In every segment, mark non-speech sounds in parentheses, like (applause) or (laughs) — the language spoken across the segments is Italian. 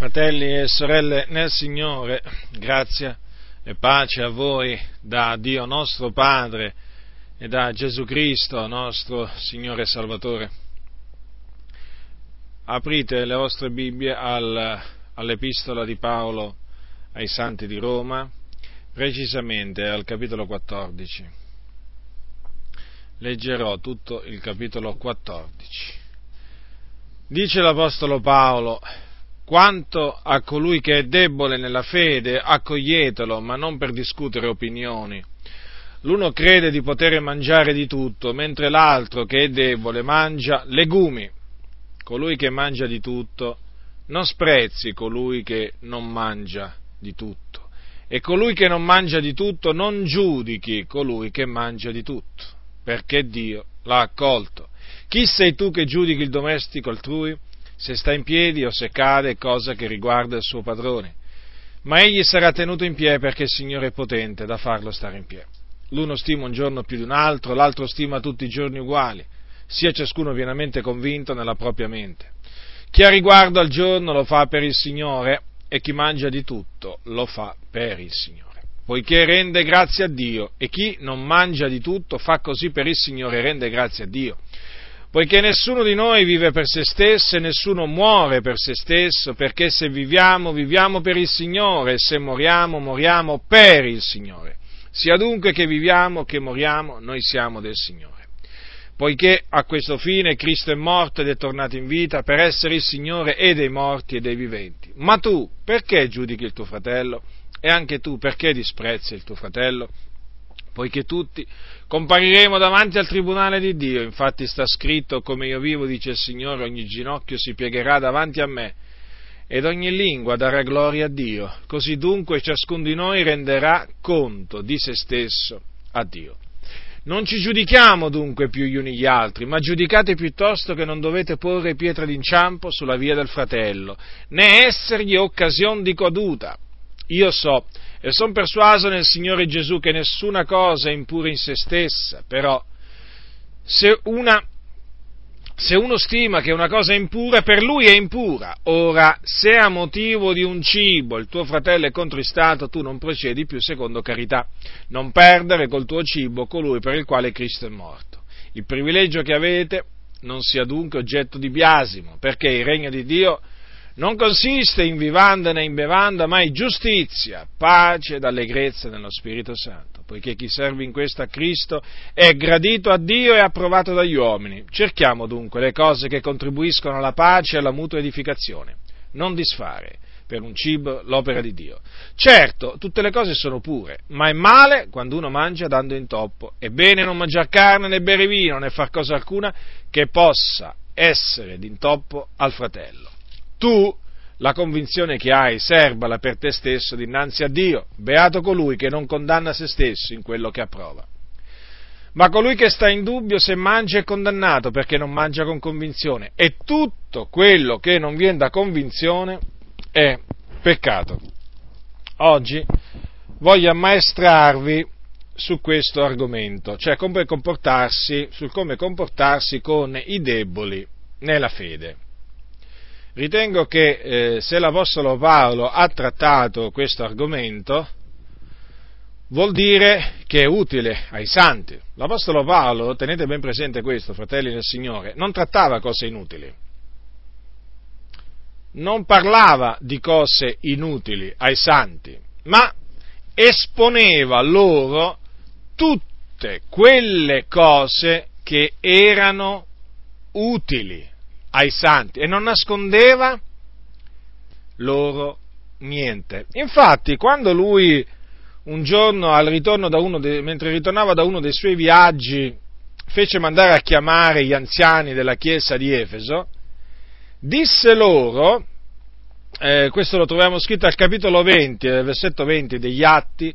Fratelli e sorelle nel Signore, grazia e pace a voi da Dio nostro Padre e da Gesù Cristo nostro Signore e Salvatore. Aprite le vostre Bibbie al, all'epistola di Paolo ai Santi di Roma, precisamente al capitolo 14. Leggerò tutto il capitolo 14. Dice l'Apostolo Paolo, quanto a colui che è debole nella fede, accoglietelo, ma non per discutere opinioni. L'uno crede di poter mangiare di tutto, mentre l'altro che è debole mangia legumi. Colui che mangia di tutto non sprezzi colui che non mangia di tutto. E colui che non mangia di tutto non giudichi colui che mangia di tutto, perché Dio l'ha accolto. Chi sei tu che giudichi il domestico altrui? Se sta in piedi o se cade, cosa che riguarda il suo padrone. Ma egli sarà tenuto in piedi perché il Signore è potente da farlo stare in piedi. L'uno stima un giorno più di un altro, l'altro stima tutti i giorni uguali, sia ciascuno pienamente convinto nella propria mente. Chi ha riguardo al giorno lo fa per il Signore e chi mangia di tutto lo fa per il Signore. Poiché rende grazie a Dio e chi non mangia di tutto fa così per il Signore e rende grazie a Dio poiché nessuno di noi vive per se stesso e nessuno muore per se stesso, perché se viviamo, viviamo per il Signore e se moriamo, moriamo per il Signore. Sia dunque che viviamo che moriamo, noi siamo del Signore. Poiché a questo fine Cristo è morto ed è tornato in vita per essere il Signore e dei morti e dei viventi. Ma tu perché giudichi il tuo fratello? E anche tu perché disprezzi il tuo fratello? Poiché tutti compariremo davanti al tribunale di Dio. Infatti sta scritto, come io vivo, dice il Signore, ogni ginocchio si piegherà davanti a me ed ogni lingua darà gloria a Dio. Così dunque ciascuno di noi renderà conto di se stesso a Dio. Non ci giudichiamo dunque più gli uni gli altri, ma giudicate piuttosto che non dovete porre pietra d'inciampo sulla via del fratello, né essergli occasione di caduta. Io so e sono persuaso nel Signore Gesù che nessuna cosa è impura in se stessa, però se, una, se uno stima che una cosa è impura, per lui è impura. Ora, se a motivo di un cibo il tuo fratello è contristato, tu non procedi più secondo carità. Non perdere col tuo cibo colui per il quale Cristo è morto. Il privilegio che avete non sia dunque oggetto di biasimo, perché il regno di Dio non consiste in vivanda né in bevanda, ma in giustizia, pace ed allegrezza nello Spirito Santo, poiché chi serve in questo a Cristo è gradito a Dio e approvato dagli uomini. Cerchiamo dunque le cose che contribuiscono alla pace e alla mutua edificazione, non disfare per un cibo l'opera di Dio. Certo, tutte le cose sono pure, ma è male quando uno mangia dando intoppo. È bene non mangiare carne né bere vino né far cosa alcuna che possa essere d'intoppo al fratello tu la convinzione che hai, serbala per te stesso dinanzi a Dio, beato colui che non condanna se stesso in quello che approva. Ma colui che sta in dubbio se mangia è condannato perché non mangia con convinzione e tutto quello che non viene da convinzione è peccato. Oggi voglio ammaestrarvi su questo argomento, cioè come comportarsi, sul come comportarsi con i deboli nella fede ritengo che eh, se l'Apostolo Paolo ha trattato questo argomento, vuol dire che è utile ai santi. L'Apostolo Paolo, tenete ben presente questo, fratelli del Signore, non trattava cose inutili. Non parlava di cose inutili ai santi, ma esponeva loro tutte quelle cose che erano utili ai santi e non nascondeva loro niente. Infatti, quando lui un giorno, de, mentre ritornava da uno dei suoi viaggi, fece mandare a chiamare gli anziani della chiesa di Efeso, disse loro, eh, questo lo troviamo scritto al capitolo 20, versetto 20 degli Atti,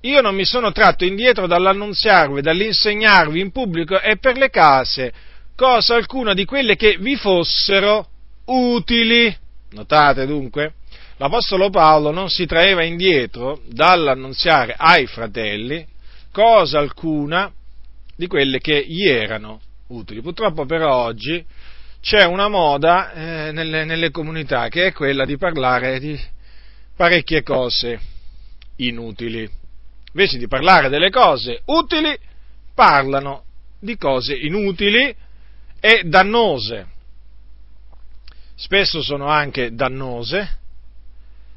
io non mi sono tratto indietro dall'annunziarvi, dall'insegnarvi in pubblico e per le case cosa alcuna di quelle che vi fossero utili. Notate dunque, l'Apostolo Paolo non si traeva indietro dall'annunziare ai fratelli cosa alcuna di quelle che gli erano utili. Purtroppo però oggi c'è una moda eh, nelle, nelle comunità che è quella di parlare di parecchie cose inutili. Invece di parlare delle cose utili, parlano di cose inutili e dannose. Spesso sono anche dannose,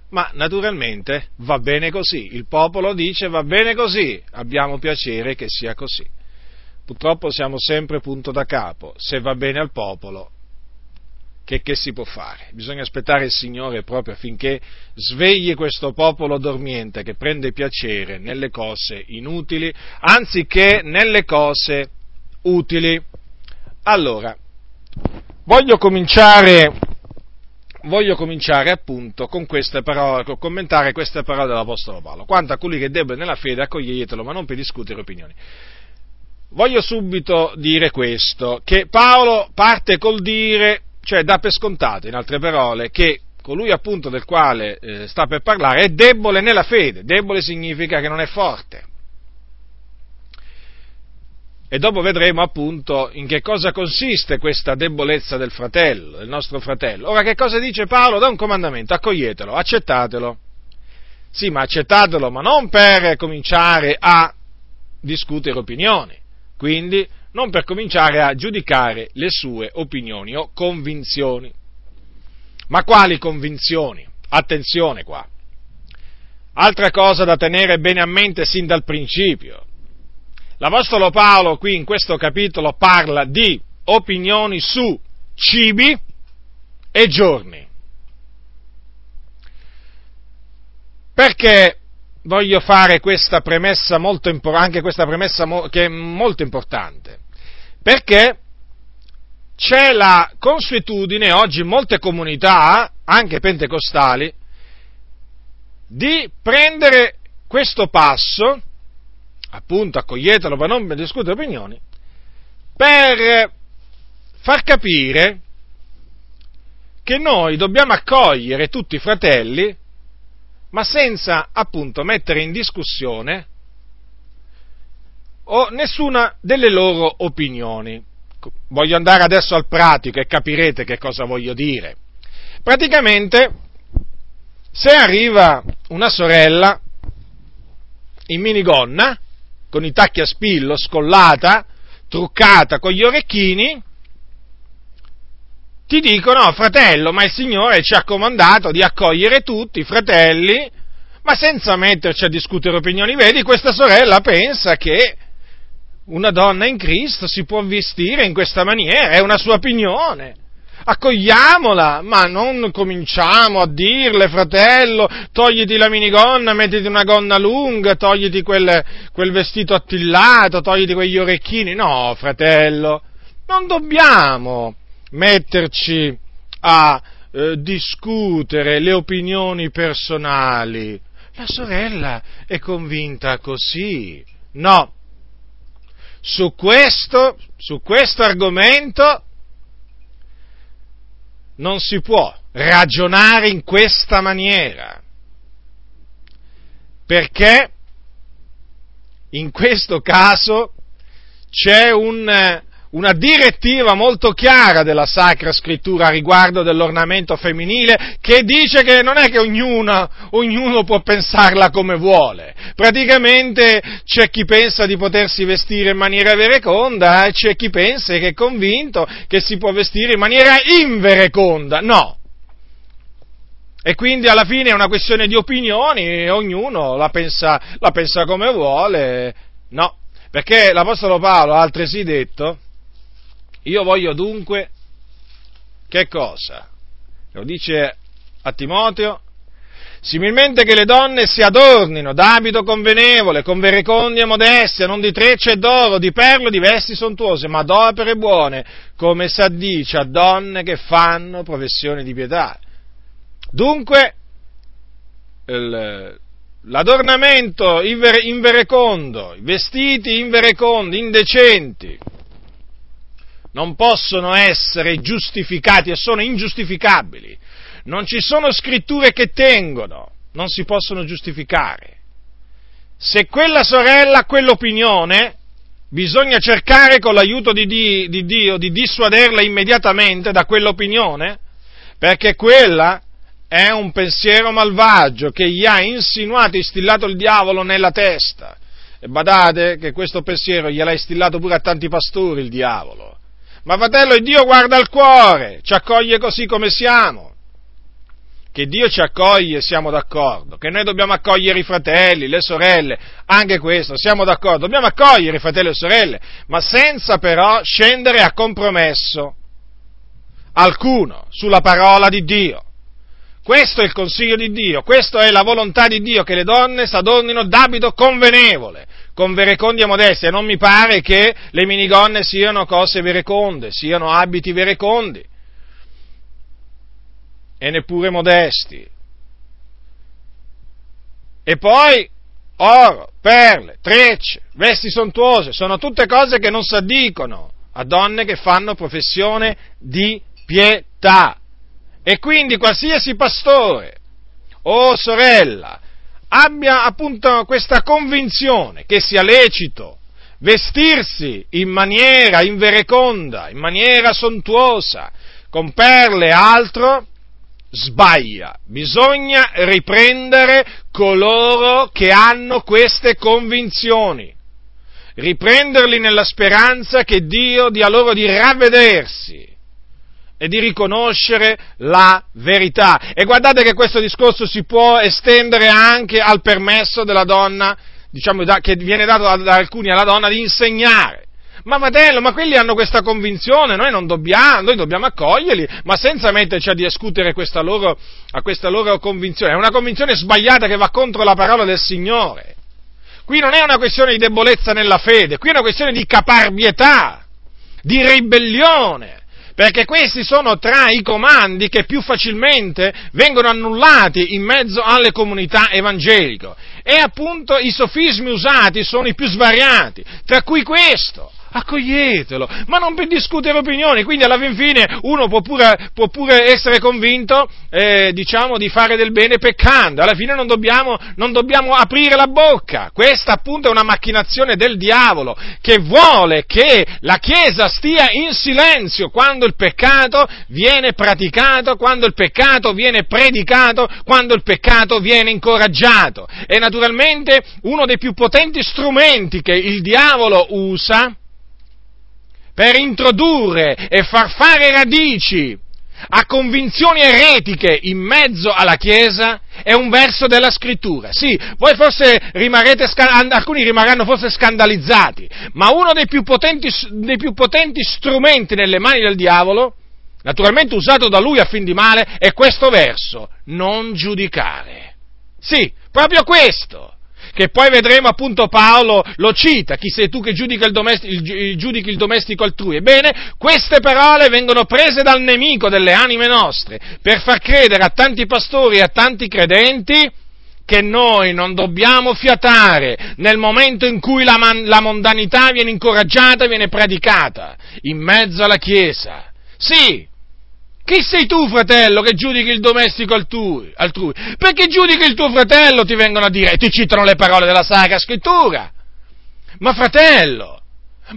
ma naturalmente va bene così. Il popolo dice va bene così, abbiamo piacere che sia così. Purtroppo siamo sempre punto da capo. Se va bene al popolo, che, che, si può fare? Bisogna aspettare il Signore proprio affinché svegli questo popolo dormiente che prende piacere nelle cose inutili anziché nelle cose utili. Allora, voglio cominciare, voglio cominciare appunto con queste parole, con commentare queste parole dell'Apostolo Paolo. Quanto a quelli che debbono nella fede, accoglietelo, ma non per discutere opinioni. Voglio subito dire questo, che Paolo parte col dire cioè dà per scontato, in altre parole, che colui appunto del quale eh, sta per parlare è debole nella fede, debole significa che non è forte. E dopo vedremo appunto in che cosa consiste questa debolezza del fratello, del nostro fratello. Ora che cosa dice Paolo? Da un comandamento, accoglietelo, accettatelo. Sì, ma accettatelo, ma non per cominciare a discutere opinioni. Quindi non per cominciare a giudicare le sue opinioni o convinzioni. Ma quali convinzioni? Attenzione qua. Altra cosa da tenere bene a mente sin dal principio. L'Apostolo Paolo qui in questo capitolo parla di opinioni su cibi e giorni. Perché voglio fare questa premessa molto, anche questa premessa che è molto importante, perché c'è la consuetudine oggi in molte comunità, anche pentecostali, di prendere questo passo, appunto accoglietelo per non discutere opinioni, per far capire che noi dobbiamo accogliere tutti i fratelli ma senza appunto mettere in discussione o nessuna delle loro opinioni. Voglio andare adesso al pratico e capirete che cosa voglio dire. Praticamente, se arriva una sorella in minigonna, con i tacchi a spillo, scollata, truccata con gli orecchini, ti dicono, fratello, ma il Signore ci ha comandato di accogliere tutti i fratelli, ma senza metterci a discutere opinioni. Vedi, questa sorella pensa che una donna in Cristo si può vestire in questa maniera, è una sua opinione. Accogliamola, ma non cominciamo a dirle, fratello, togliti la minigonna, mettiti una gonna lunga, togliti quel, quel vestito attillato, togliti quegli orecchini. No, fratello, non dobbiamo metterci a eh, discutere le opinioni personali. La sorella è convinta così. No. Su questo, su questo argomento non si può ragionare in questa maniera. Perché in questo caso c'è un, una direttiva molto chiara della Sacra Scrittura a riguardo dell'ornamento femminile che dice che non è che ognuno, ognuno può pensarla come vuole. Praticamente c'è chi pensa di potersi vestire in maniera vereconda e c'è chi pensa che è convinto che si può vestire in maniera invereconda. No, e quindi alla fine è una questione di opinioni, ognuno la pensa, la pensa, come vuole. No, perché l'Apostolo Paolo ha altresì detto io voglio dunque, che cosa? Lo dice a Timoteo, similmente che le donne si adornino d'abito convenevole, con verecondia modestia, non di trecce e d'oro, di perlo, di vesti sontuose, ma d'opere buone, come s'addice a donne che fanno professione di pietà. Dunque, il, l'adornamento inverecondo, i vestiti inverecondi, indecenti, non possono essere giustificati e sono ingiustificabili. Non ci sono scritture che tengono, non si possono giustificare. Se quella sorella ha quell'opinione, bisogna cercare con l'aiuto di, di, di Dio di dissuaderla immediatamente da quell'opinione, perché quella è un pensiero malvagio che gli ha insinuato e instillato il diavolo nella testa. E badate che questo pensiero gliel'ha instillato pure a tanti pastori il diavolo. Ma fratello, il Dio guarda al cuore, ci accoglie così come siamo. Che Dio ci accoglie, siamo d'accordo, che noi dobbiamo accogliere i fratelli, le sorelle, anche questo, siamo d'accordo, dobbiamo accogliere i fratelli e le sorelle, ma senza però scendere a compromesso alcuno sulla parola di Dio. Questo è il consiglio di Dio, questa è la volontà di Dio, che le donne s'adornino d'abito convenevole, con verecondia modestia. Non mi pare che le minigonne siano cose vereconde, siano abiti verecondi e neppure modesti. E poi oro, perle, trecce, vesti sontuose, sono tutte cose che non si addicono a donne che fanno professione di pietà. E quindi qualsiasi pastore o sorella abbia appunto questa convinzione che sia lecito vestirsi in maniera invereconda, in maniera sontuosa, con perle e altro, sbaglia, bisogna riprendere coloro che hanno queste convinzioni, riprenderli nella speranza che Dio dia loro di ravvedersi e di riconoscere la verità. E guardate che questo discorso si può estendere anche al permesso della donna, diciamo, che viene dato da alcuni alla donna di insegnare. Ma fratello, ma quelli hanno questa convinzione, noi non dobbiamo, noi dobbiamo accoglierli, ma senza metterci a discutere questa loro, a questa loro convinzione. È una convinzione sbagliata che va contro la parola del Signore. Qui non è una questione di debolezza nella fede, qui è una questione di caparbietà, di ribellione perché questi sono tra i comandi che più facilmente vengono annullati in mezzo alle comunità evangeliche. E appunto i sofismi usati sono i più svariati, tra cui questo accoglietelo, ma non per discutere opinioni, quindi alla fin fine uno può pure, può pure essere convinto, eh, diciamo, di fare del bene peccando, alla fine non dobbiamo, non dobbiamo aprire la bocca, questa appunto è una macchinazione del diavolo, che vuole che la Chiesa stia in silenzio quando il peccato viene praticato, quando il peccato viene predicato, quando il peccato viene incoraggiato. E naturalmente uno dei più potenti strumenti che il diavolo usa, per introdurre e far fare radici a convinzioni eretiche in mezzo alla Chiesa è un verso della scrittura. Sì, voi forse rimarrete, alcuni rimarranno forse scandalizzati, ma uno dei più, potenti, dei più potenti strumenti nelle mani del diavolo, naturalmente usato da lui a fin di male, è questo verso, non giudicare. Sì, proprio questo che poi vedremo appunto Paolo lo cita, chi sei tu che giudica il domestico, il, giudichi il domestico altrui? Ebbene, queste parole vengono prese dal nemico delle anime nostre per far credere a tanti pastori e a tanti credenti che noi non dobbiamo fiatare nel momento in cui la, man, la mondanità viene incoraggiata, viene predicata in mezzo alla Chiesa. Sì, chi sei tu, fratello, che giudichi il domestico altrui? altrui? Perché giudichi il tuo fratello, ti vengono a dire, e ti citano le parole della Sacra Scrittura. Ma fratello,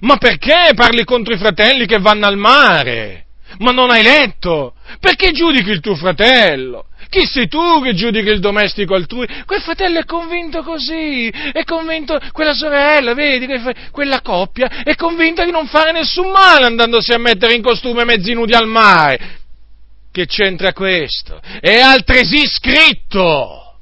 ma perché parli contro i fratelli che vanno al mare? Ma non hai letto? Perché giudichi il tuo fratello? Chi sei tu che giudichi il domestico altrui? Quel fratello è convinto così, è convinto, quella sorella, vedi, quella coppia, è convinta di non fare nessun male andandosi a mettere in costume mezzi nudi al mare che c'entra questo? È altresì scritto,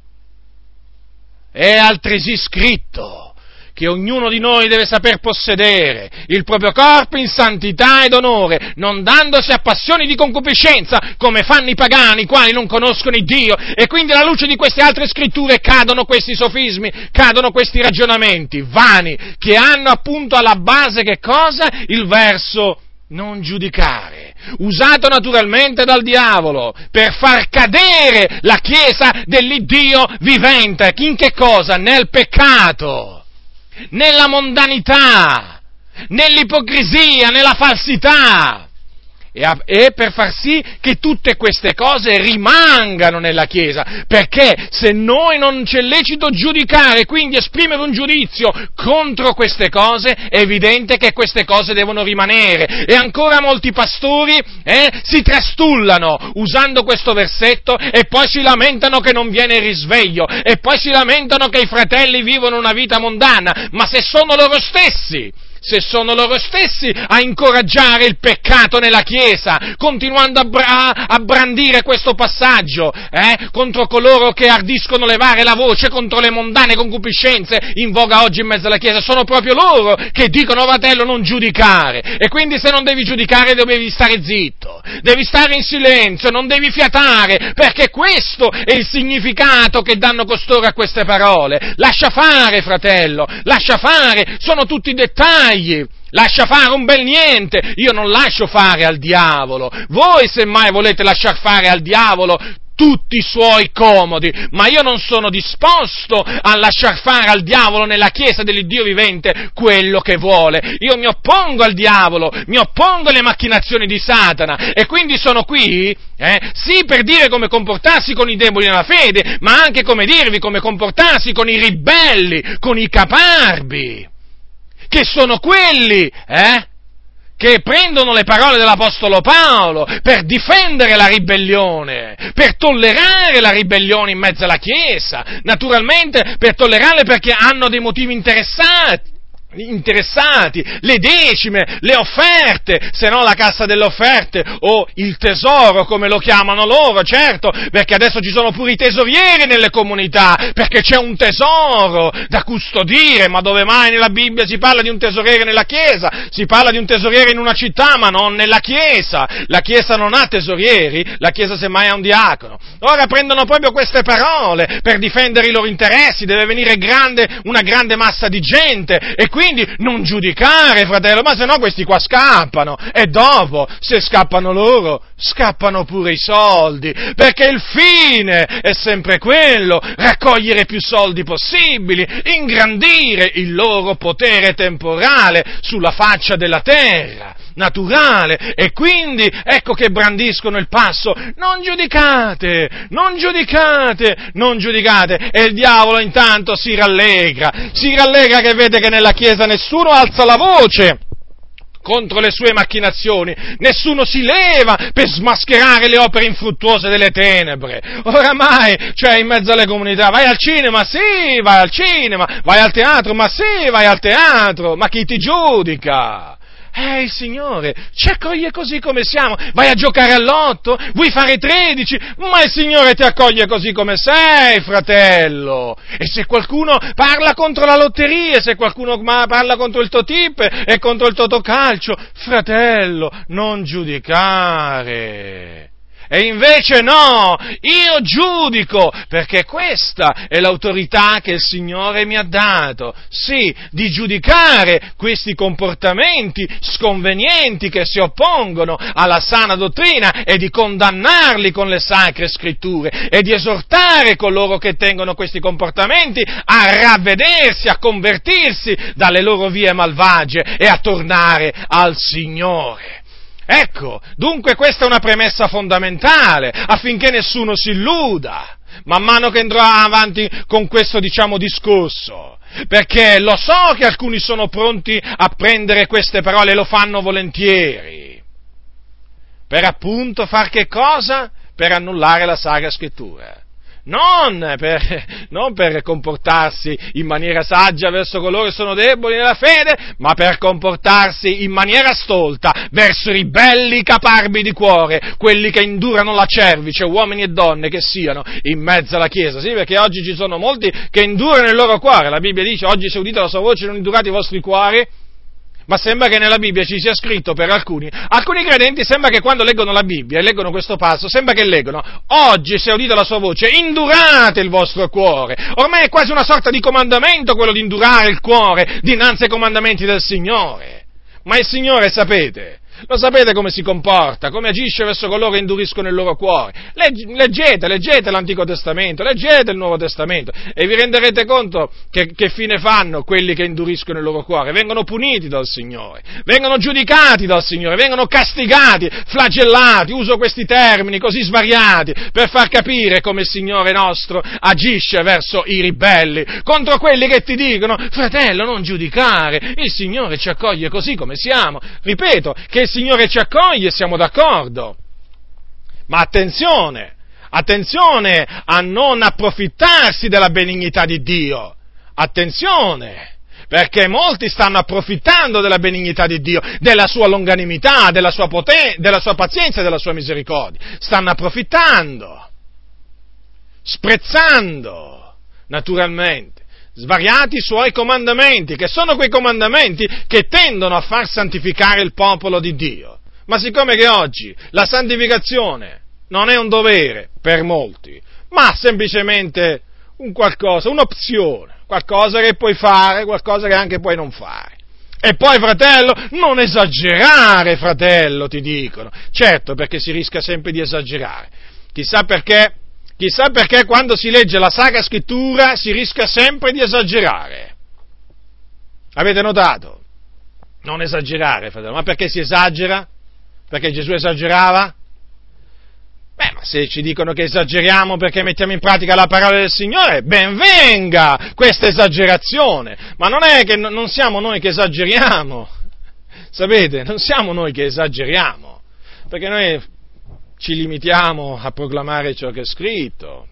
è altresì scritto che ognuno di noi deve saper possedere il proprio corpo in santità ed onore, non dandosi a passioni di concupiscenza, come fanno i pagani, i quali non conoscono il Dio, e quindi alla luce di queste altre scritture cadono questi sofismi, cadono questi ragionamenti vani, che hanno appunto alla base che cosa? Il verso non giudicare, usato naturalmente dal diavolo per far cadere la Chiesa dell'Iddio vivente. In che cosa? Nel peccato, nella mondanità, nell'ipocrisia, nella falsità. E per far sì che tutte queste cose rimangano nella Chiesa, perché se noi non c'è lecito giudicare, quindi esprimere un giudizio contro queste cose, è evidente che queste cose devono rimanere. E ancora molti pastori eh, si trastullano usando questo versetto e poi si lamentano che non viene il risveglio e poi si lamentano che i fratelli vivono una vita mondana, ma se sono loro stessi se sono loro stessi a incoraggiare il peccato nella Chiesa, continuando a, bra- a brandire questo passaggio eh, contro coloro che ardiscono levare la voce contro le mondane concupiscenze in voga oggi in mezzo alla Chiesa. Sono proprio loro che dicono, fratello, non giudicare. E quindi se non devi giudicare devi stare zitto, devi stare in silenzio, non devi fiatare, perché questo è il significato che danno costoro a queste parole. Lascia fare, fratello, lascia fare, sono tutti dettagli dagli, lascia fare un bel niente, io non lascio fare al diavolo, voi semmai volete lasciar fare al diavolo tutti i suoi comodi, ma io non sono disposto a lasciar fare al diavolo nella Chiesa dell'Iddio vivente quello che vuole. Io mi oppongo al diavolo, mi oppongo alle macchinazioni di Satana e quindi sono qui, eh, sì per dire come comportarsi con i deboli nella fede, ma anche come dirvi come comportarsi con i ribelli, con i caparbi che sono quelli, eh? che prendono le parole dell'Apostolo Paolo per difendere la ribellione, per tollerare la ribellione in mezzo alla Chiesa, naturalmente per tollerarle perché hanno dei motivi interessati, interessati, le decime, le offerte, se no la cassa delle offerte o il tesoro come lo chiamano loro, certo, perché adesso ci sono pure i tesorieri nelle comunità, perché c'è un tesoro da custodire, ma dove mai nella Bibbia si parla di un tesoriere nella Chiesa? Si parla di un tesoriere in una città, ma non nella Chiesa. La Chiesa non ha tesorieri, la Chiesa semmai ha un diacono. Ora prendono proprio queste parole per difendere i loro interessi, deve venire grande, una grande massa di gente e quindi quindi non giudicare, fratello, ma se no questi qua scappano. E dopo, se scappano loro, scappano pure i soldi, perché il fine è sempre quello, raccogliere più soldi possibili, ingrandire il loro potere temporale sulla faccia della terra naturale e quindi ecco che brandiscono il passo, non giudicate, non giudicate, non giudicate e il diavolo intanto si rallegra, si rallegra che vede che nella Chiesa nessuno alza la voce contro le sue macchinazioni, nessuno si leva per smascherare le opere infruttuose delle tenebre. Oramai, cioè in mezzo alle comunità, vai al cinema, sì, vai al cinema, vai al teatro, ma sì, vai al teatro, ma chi ti giudica? Eh, il Signore ci accoglie così come siamo. Vai a giocare all'otto? Vuoi fare 13? Ma il Signore ti accoglie così come sei, fratello. E se qualcuno parla contro la lotteria, se qualcuno parla contro il Totip e contro il Totocalcio, fratello, non giudicare. E invece no, io giudico, perché questa è l'autorità che il Signore mi ha dato, sì, di giudicare questi comportamenti sconvenienti che si oppongono alla sana dottrina e di condannarli con le sacre scritture e di esortare coloro che tengono questi comportamenti a ravvedersi, a convertirsi dalle loro vie malvagie e a tornare al Signore. Ecco, dunque questa è una premessa fondamentale affinché nessuno si illuda man mano che andrò avanti con questo, diciamo, discorso. Perché lo so che alcuni sono pronti a prendere queste parole e lo fanno volentieri. Per appunto far che cosa? Per annullare la Sacra Scrittura non per, non per, comportarsi in maniera saggia verso coloro che sono deboli nella fede, ma per comportarsi in maniera stolta verso i ribelli caparbi di cuore, quelli che indurano la cervice, uomini e donne che siano in mezzo alla Chiesa. Sì, perché oggi ci sono molti che indurano il loro cuore. La Bibbia dice, oggi se udite la sua voce non indurate i vostri cuori ma sembra che nella Bibbia ci sia scritto per alcuni. Alcuni credenti sembra che quando leggono la Bibbia e leggono questo passo, sembra che leggono, oggi se udite la sua voce, indurate il vostro cuore. Ormai è quasi una sorta di comandamento quello di indurare il cuore dinanzi ai comandamenti del Signore. Ma il Signore, sapete, Lo sapete come si comporta, come agisce verso coloro che induriscono il loro cuore. Leggete, leggete l'Antico Testamento, leggete il Nuovo Testamento e vi renderete conto che, che fine fanno quelli che induriscono il loro cuore. Vengono puniti dal Signore, vengono giudicati dal Signore, vengono castigati, flagellati, uso questi termini così svariati per far capire come il Signore nostro agisce verso i ribelli, contro quelli che ti dicono, fratello, non giudicare, il Signore ci accoglie così come siamo. Ripeto, che il Signore ci accoglie, siamo d'accordo. Ma attenzione, attenzione a non approfittarsi della benignità di Dio. Attenzione, perché molti stanno approfittando della benignità di Dio, della sua longanimità, della sua, poten- della sua pazienza e della sua misericordia. Stanno approfittando, sprezzando, naturalmente svariati suoi comandamenti, che sono quei comandamenti che tendono a far santificare il popolo di Dio. Ma siccome che oggi la santificazione non è un dovere per molti, ma semplicemente un qualcosa, un'opzione, qualcosa che puoi fare, qualcosa che anche puoi non fare. E poi, fratello, non esagerare, fratello, ti dicono. Certo, perché si rischia sempre di esagerare. Chissà perché Chissà perché quando si legge la Sacra Scrittura si rischia sempre di esagerare. Avete notato? Non esagerare, fratello. Ma perché si esagera? Perché Gesù esagerava? Beh, ma se ci dicono che esageriamo perché mettiamo in pratica la parola del Signore, ben venga questa esagerazione. Ma non è che non siamo noi che esageriamo. Sapete? Non siamo noi che esageriamo. Perché noi ci limitiamo a proclamare ciò che è scritto.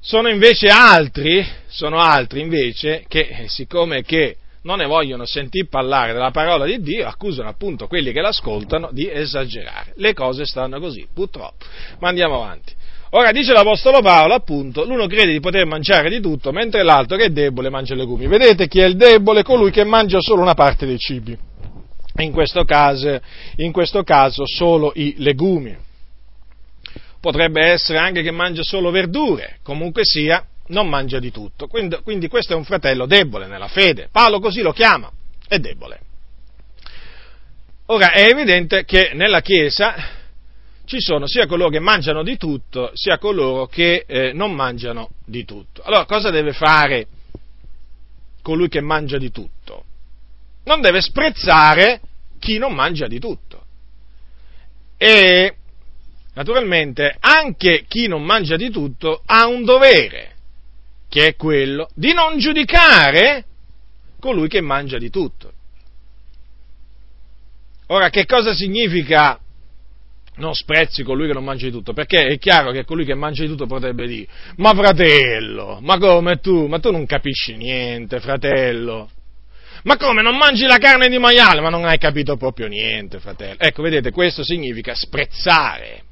Sono invece altri, sono altri invece che, siccome che non ne vogliono sentire parlare della parola di Dio, accusano appunto quelli che l'ascoltano di esagerare. Le cose stanno così, purtroppo. Ma andiamo avanti. Ora dice l'Apostolo Paolo, appunto, l'uno crede di poter mangiare di tutto, mentre l'altro che è debole mangia legumi. Vedete chi è il debole? Colui che mangia solo una parte dei cibi in questo caso, in questo caso solo i legumi. Potrebbe essere anche che mangia solo verdure, comunque sia, non mangia di tutto. Quindi, quindi questo è un fratello debole nella fede. Paolo così lo chiama, è debole. Ora è evidente che nella Chiesa ci sono sia coloro che mangiano di tutto, sia coloro che eh, non mangiano di tutto. Allora cosa deve fare colui che mangia di tutto? Non deve sprezzare chi non mangia di tutto. E naturalmente anche chi non mangia di tutto ha un dovere, che è quello di non giudicare colui che mangia di tutto. Ora, che cosa significa non sprezzi colui che non mangia di tutto? Perché è chiaro che colui che mangia di tutto potrebbe dire, ma fratello, ma come tu? Ma tu non capisci niente, fratello. Ma come, non mangi la carne di maiale? Ma non hai capito proprio niente, fratello. Ecco, vedete, questo significa sprezzare.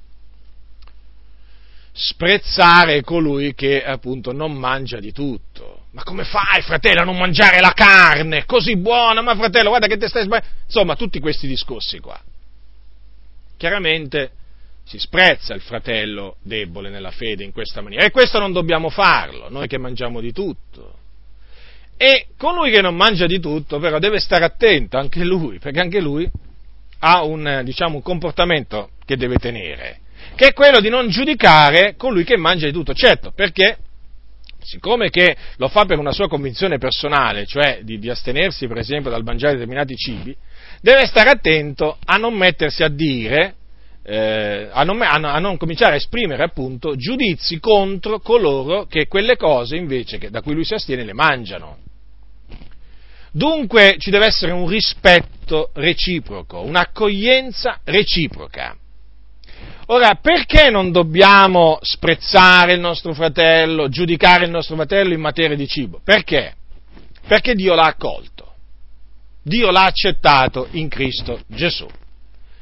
Sprezzare colui che appunto non mangia di tutto. Ma come fai, fratello, a non mangiare la carne? Così buona, ma fratello, guarda che te stai sbagliando. Insomma, tutti questi discorsi qua. Chiaramente si sprezza il fratello debole nella fede in questa maniera. E questo non dobbiamo farlo, noi che mangiamo di tutto. E colui che non mangia di tutto, però, deve stare attento anche lui, perché anche lui ha un, diciamo, un comportamento che deve tenere, che è quello di non giudicare colui che mangia di tutto. Certo, perché siccome che lo fa per una sua convinzione personale, cioè di, di, astenersi per esempio dal mangiare determinati cibi, deve stare attento a non mettersi a dire, eh, a, non, a, non, cominciare a esprimere appunto giudizi contro coloro che quelle cose invece che, da cui lui si astiene le mangiano. Dunque ci deve essere un rispetto reciproco, un'accoglienza reciproca. Ora, perché non dobbiamo sprezzare il nostro fratello, giudicare il nostro fratello in materia di cibo? Perché? Perché Dio l'ha accolto. Dio l'ha accettato in Cristo Gesù.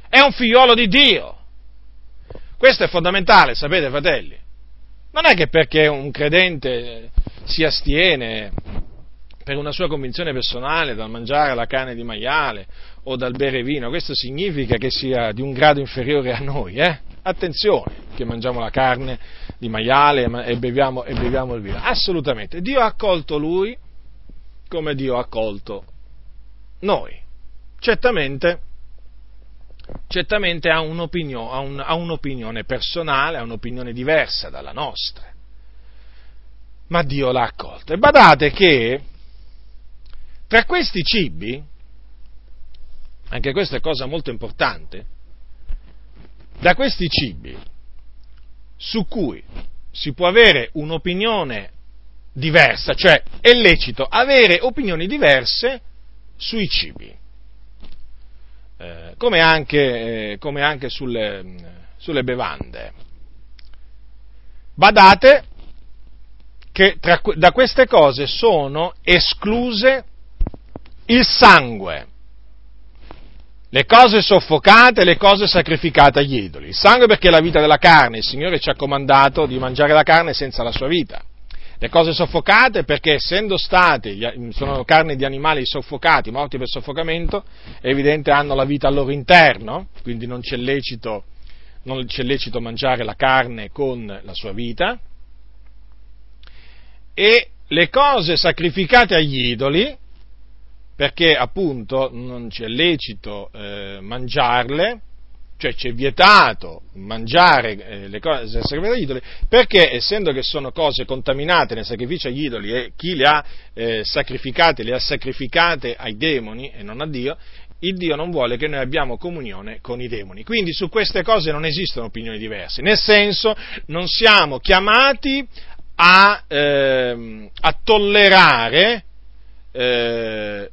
È un figliolo di Dio. Questo è fondamentale, sapete, fratelli. Non è che perché un credente si astiene per una sua convinzione personale dal mangiare la carne di maiale o dal bere vino, questo significa che sia di un grado inferiore a noi, eh? Attenzione, che mangiamo la carne di maiale e beviamo, e beviamo il vino. Assolutamente. Dio ha accolto lui come Dio ha accolto noi. Certamente certamente ha, un'opinione, ha, un, ha un'opinione personale, ha un'opinione diversa dalla nostra. Ma Dio l'ha accolta. E badate che tra questi cibi, anche questa è cosa molto importante, da questi cibi su cui si può avere un'opinione diversa, cioè è lecito avere opinioni diverse sui cibi, eh, come anche, eh, come anche sulle, sulle, bevande. Badate che tra, da queste cose sono escluse il sangue, le cose soffocate le cose sacrificate agli idoli. Il sangue perché è la vita della carne, il Signore ci ha comandato di mangiare la carne senza la sua vita. Le cose soffocate perché essendo state, sono carne di animali soffocati, morti per soffocamento, è evidente hanno la vita al loro interno, quindi non c'è lecito, non c'è lecito mangiare la carne con la sua vita. E le cose sacrificate agli idoli, perché appunto non c'è lecito eh, mangiarle, cioè c'è vietato mangiare eh, le cose sacrificate agli idoli, perché essendo che sono cose contaminate nel sacrificio agli idoli e chi le ha eh, sacrificate le ha sacrificate ai demoni e non a Dio, il Dio non vuole che noi abbiamo comunione con i demoni. Quindi su queste cose non esistono opinioni diverse, nel senso non siamo chiamati a, eh, a tollerare eh,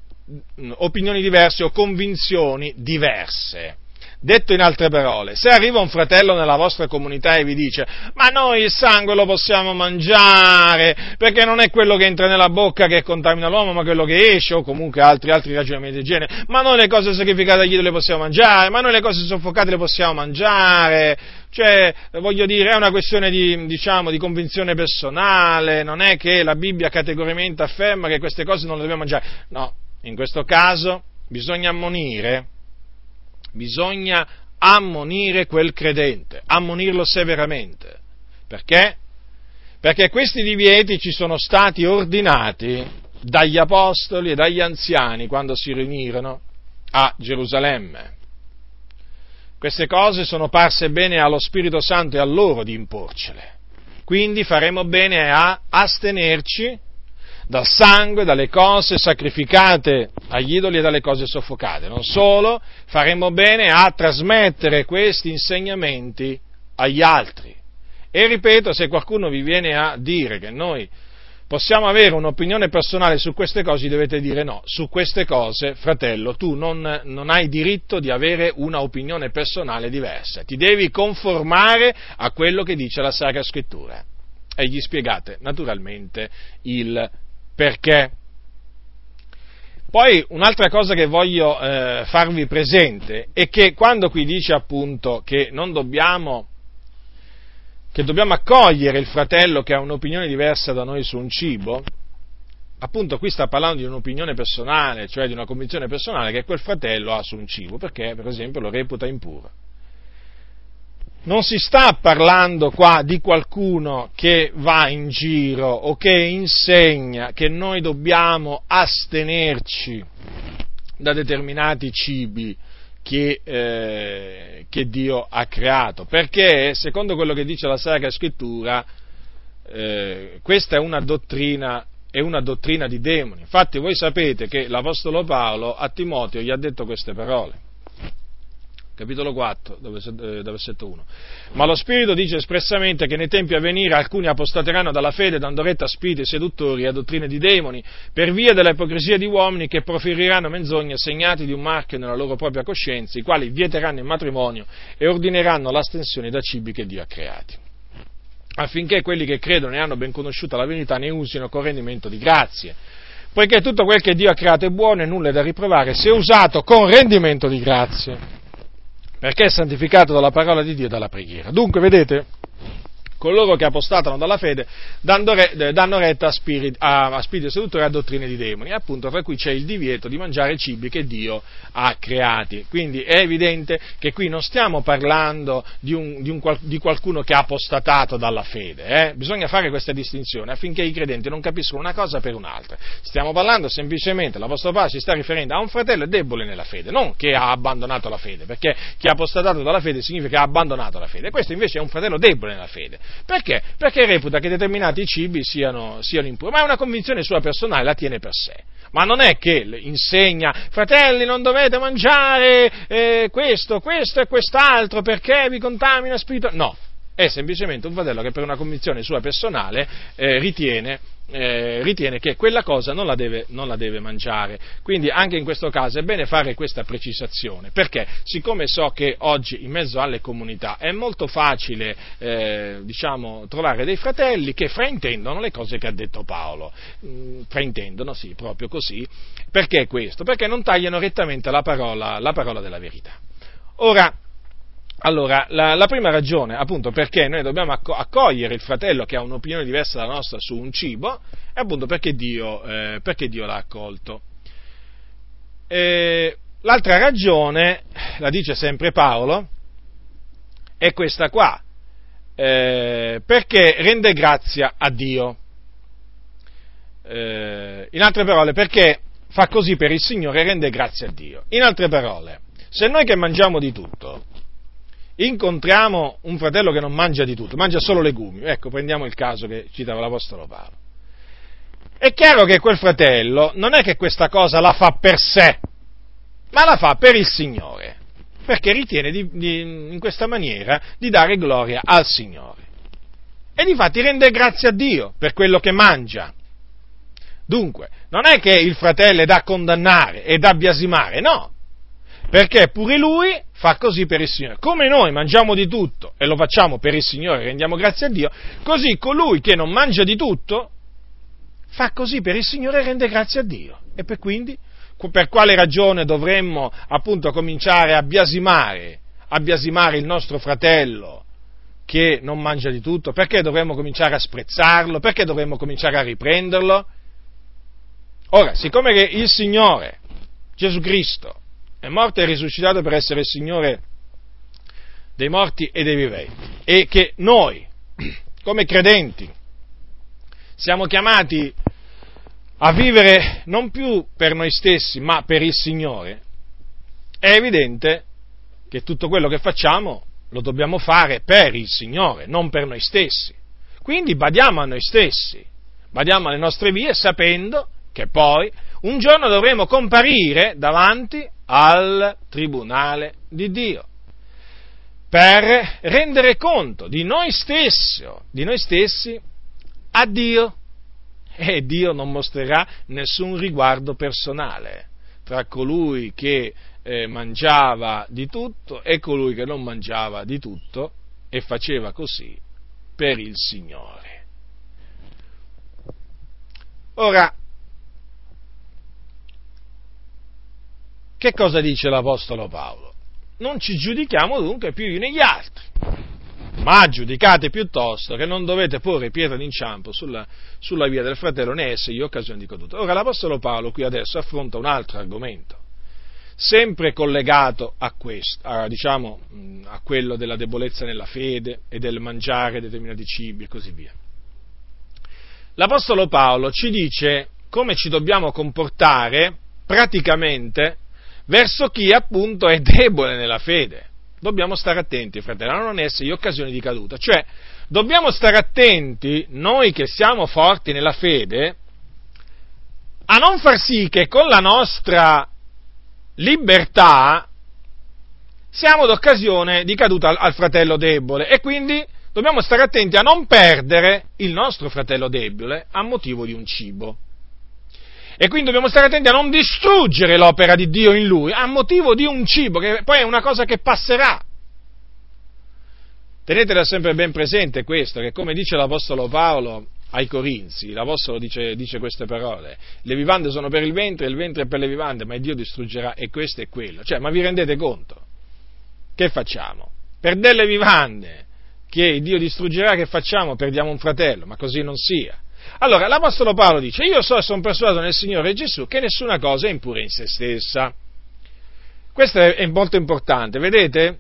opinioni diverse o convinzioni diverse. Detto in altre parole, se arriva un fratello nella vostra comunità e vi dice ma noi il sangue lo possiamo mangiare perché non è quello che entra nella bocca che contamina l'uomo ma quello che esce o comunque altri, altri ragionamenti del genere, ma noi le cose sacrificate agli idoli le possiamo mangiare, ma noi le cose soffocate le possiamo mangiare, cioè voglio dire è una questione di, diciamo, di convinzione personale, non è che la Bibbia categoricamente afferma che queste cose non le dobbiamo mangiare, no, in questo caso bisogna ammonire bisogna ammonire quel credente, ammonirlo severamente. Perché? Perché questi divieti ci sono stati ordinati dagli apostoli e dagli anziani quando si riunirono a Gerusalemme. Queste cose sono parse bene allo Spirito Santo e a loro di imporcele. Quindi faremo bene a astenerci dal sangue, dalle cose sacrificate agli idoli e dalle cose soffocate. Non solo, faremo bene a trasmettere questi insegnamenti agli altri. E ripeto, se qualcuno vi viene a dire che noi possiamo avere un'opinione personale su queste cose, dovete dire no, su queste cose, fratello, tu non, non hai diritto di avere un'opinione personale diversa, ti devi conformare a quello che dice la Sacra Scrittura. E gli spiegate naturalmente il perché. Poi un'altra cosa che voglio eh, farvi presente è che quando qui dice appunto che non dobbiamo, che dobbiamo accogliere il fratello che ha un'opinione diversa da noi su un cibo, appunto qui sta parlando di un'opinione personale, cioè di una convinzione personale che quel fratello ha su un cibo, perché per esempio lo reputa impuro non si sta parlando qua di qualcuno che va in giro o che insegna che noi dobbiamo astenerci da determinati cibi che, eh, che Dio ha creato, perché secondo quello che dice la Sacra Scrittura, eh, questa è una dottrina è una dottrina di demoni. Infatti voi sapete che l'Apostolo Paolo a Timoteo gli ha detto queste parole capitolo 4, eh, versetto 1. Ma lo Spirito dice espressamente che nei tempi a venire alcuni apostateranno dalla fede dando retta a spiriti seduttori e a dottrine di demoni, per via della ipocrisia di uomini che proferiranno menzogne segnati di un marchio nella loro propria coscienza, i quali vieteranno il matrimonio e ordineranno l'astensione da cibi che Dio ha creati affinché quelli che credono e hanno ben conosciuta la verità ne usino con rendimento di grazie. Poiché tutto quel che Dio ha creato è buono e nulla è da riprovare se usato con rendimento di grazie perché è santificato dalla parola di Dio e dalla preghiera. Dunque, vedete, coloro che apostatano dalla fede danno, re, danno retta a spiriti, a, a spiriti seduttori e a dottrine di demoni, appunto tra cui c'è il divieto di mangiare cibi che Dio ha creati. Quindi è evidente che qui non stiamo parlando di, un, di, un, di qualcuno che ha apostatato dalla fede, eh? bisogna fare questa distinzione affinché i credenti non capiscono una cosa per un'altra. Stiamo parlando semplicemente, l'Apostolo Paolo si sta riferendo a un fratello debole nella fede, non che ha abbandonato la fede, perché chi ha apostatato dalla fede significa che ha abbandonato la fede, questo invece è un fratello debole nella fede. Perché? Perché reputa che determinati cibi siano, siano impuri, ma è una convinzione sua personale, la tiene per sé. Ma non è che insegna, fratelli, non dovete mangiare eh, questo, questo e quest'altro perché vi contamina spirito. No, è semplicemente un fratello che per una convinzione sua personale eh, ritiene eh, ritiene che quella cosa non la, deve, non la, deve, mangiare. Quindi anche in questo caso è bene fare questa precisazione, perché siccome so che oggi in mezzo alle comunità è molto facile eh, diciamo, trovare dei fratelli che fraintendono le cose che ha detto Paolo, mm, fraintendono, sì, proprio così. Perché questo? Perché non tagliano rettamente la parola, la parola della verità. Ora, allora, la, la, prima ragione, appunto, perché noi dobbiamo accogliere il fratello che ha un'opinione diversa dalla nostra su un cibo, è appunto perché Dio, eh, perché Dio l'ha accolto. E l'altra ragione, la dice sempre Paolo, è questa qua, eh, perché rende grazia a Dio. Eh, in altre parole, perché fa così per il Signore e rende grazia a Dio. In altre parole, se noi che mangiamo di tutto, incontriamo un fratello che non mangia di tutto, mangia solo legumi, ecco, prendiamo il caso che citava l'Apostolo Paolo. È chiaro che quel fratello non è che questa cosa la fa per sé, ma la fa per il Signore, perché ritiene di, di, in questa maniera di dare gloria al Signore. E difatti rende grazie a Dio per quello che mangia. Dunque, non è che il fratello è da condannare e da biasimare, no, perché pure lui fa così per il Signore. Come noi mangiamo di tutto e lo facciamo per il Signore, rendiamo grazie a Dio, così colui che non mangia di tutto fa così per il Signore e rende grazie a Dio. E per quindi, per quale ragione dovremmo appunto cominciare a biasimare, a biasimare il nostro fratello che non mangia di tutto? Perché dovremmo cominciare a sprezzarlo? Perché dovremmo cominciare a riprenderlo? Ora, siccome che il Signore, Gesù Cristo, è morto e risuscitato per essere il Signore dei morti e dei viventi e che noi, (clears throat) come credenti, siamo chiamati a vivere non più per noi stessi, ma per il Signore, è evidente che tutto quello che facciamo lo dobbiamo fare per il Signore, non per noi stessi. Quindi badiamo a noi stessi, badiamo alle nostre vie sapendo che poi un giorno dovremo comparire davanti al tribunale di Dio per rendere conto di noi, stesso, di noi stessi a Dio e Dio non mostrerà nessun riguardo personale tra colui che eh, mangiava di tutto e colui che non mangiava di tutto e faceva così per il Signore. Ora, Che cosa dice l'Apostolo Paolo? Non ci giudichiamo dunque più gli negli altri, ma giudicate piuttosto che non dovete porre pietra d'inciampo sulla, sulla via del fratello né essergli occasione di caduta. Ora l'Apostolo Paolo qui adesso affronta un altro argomento, sempre collegato a questo, a, diciamo, a quello della debolezza nella fede e del mangiare determinati cibi e così via. L'Apostolo Paolo ci dice come ci dobbiamo comportare praticamente verso chi appunto è debole nella fede. Dobbiamo stare attenti, fratelli, a non essergli occasioni di caduta. Cioè, dobbiamo stare attenti, noi che siamo forti nella fede, a non far sì che con la nostra libertà siamo d'occasione di caduta al, al fratello debole e quindi dobbiamo stare attenti a non perdere il nostro fratello debole a motivo di un cibo. E quindi dobbiamo stare attenti a non distruggere l'opera di Dio in lui a motivo di un cibo, che poi è una cosa che passerà. Tenetela sempre ben presente questo, che come dice l'Apostolo Paolo ai Corinzi, l'Apostolo dice, dice, queste parole, le vivande sono per il ventre, il ventre è per le vivande, ma Dio distruggerà e questo è quello. Cioè, ma vi rendete conto? Che facciamo? Per delle vivande che Dio distruggerà, che facciamo? Perdiamo un fratello, ma così non sia. Allora, l'Apostolo Paolo dice, io so e sono persuaso nel Signore Gesù che nessuna cosa è impura in se stessa. Questo è molto importante, vedete?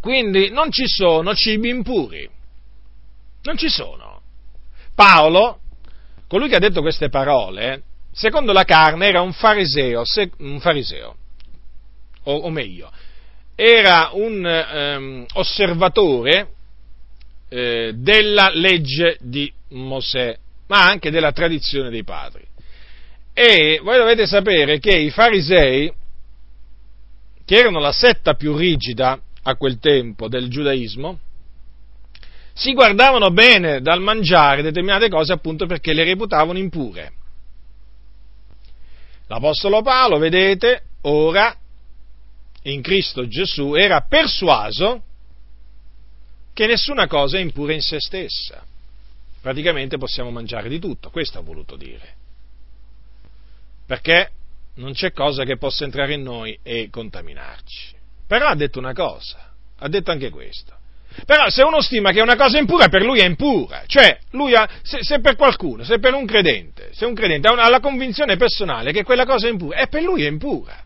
Quindi non ci sono cibi impuri. Non ci sono. Paolo, colui che ha detto queste parole, secondo la carne era un fariseo, un fariseo o, o meglio, era un ehm, osservatore eh, della legge di Mosè, ma anche della tradizione dei padri. E voi dovete sapere che i farisei, che erano la setta più rigida a quel tempo del giudaismo, si guardavano bene dal mangiare determinate cose appunto perché le reputavano impure. L'Apostolo Paolo, vedete, ora in Cristo Gesù era persuaso che nessuna cosa è impura in se stessa. Praticamente possiamo mangiare di tutto, questo ha voluto dire. Perché non c'è cosa che possa entrare in noi e contaminarci. Però ha detto una cosa, ha detto anche questo. Però se uno stima che una cosa è impura, per lui è impura. Cioè, ha, se, se, per qualcuno, se per un credente, se un credente ha, una, ha la convinzione personale che quella cosa è impura, e per lui è impura.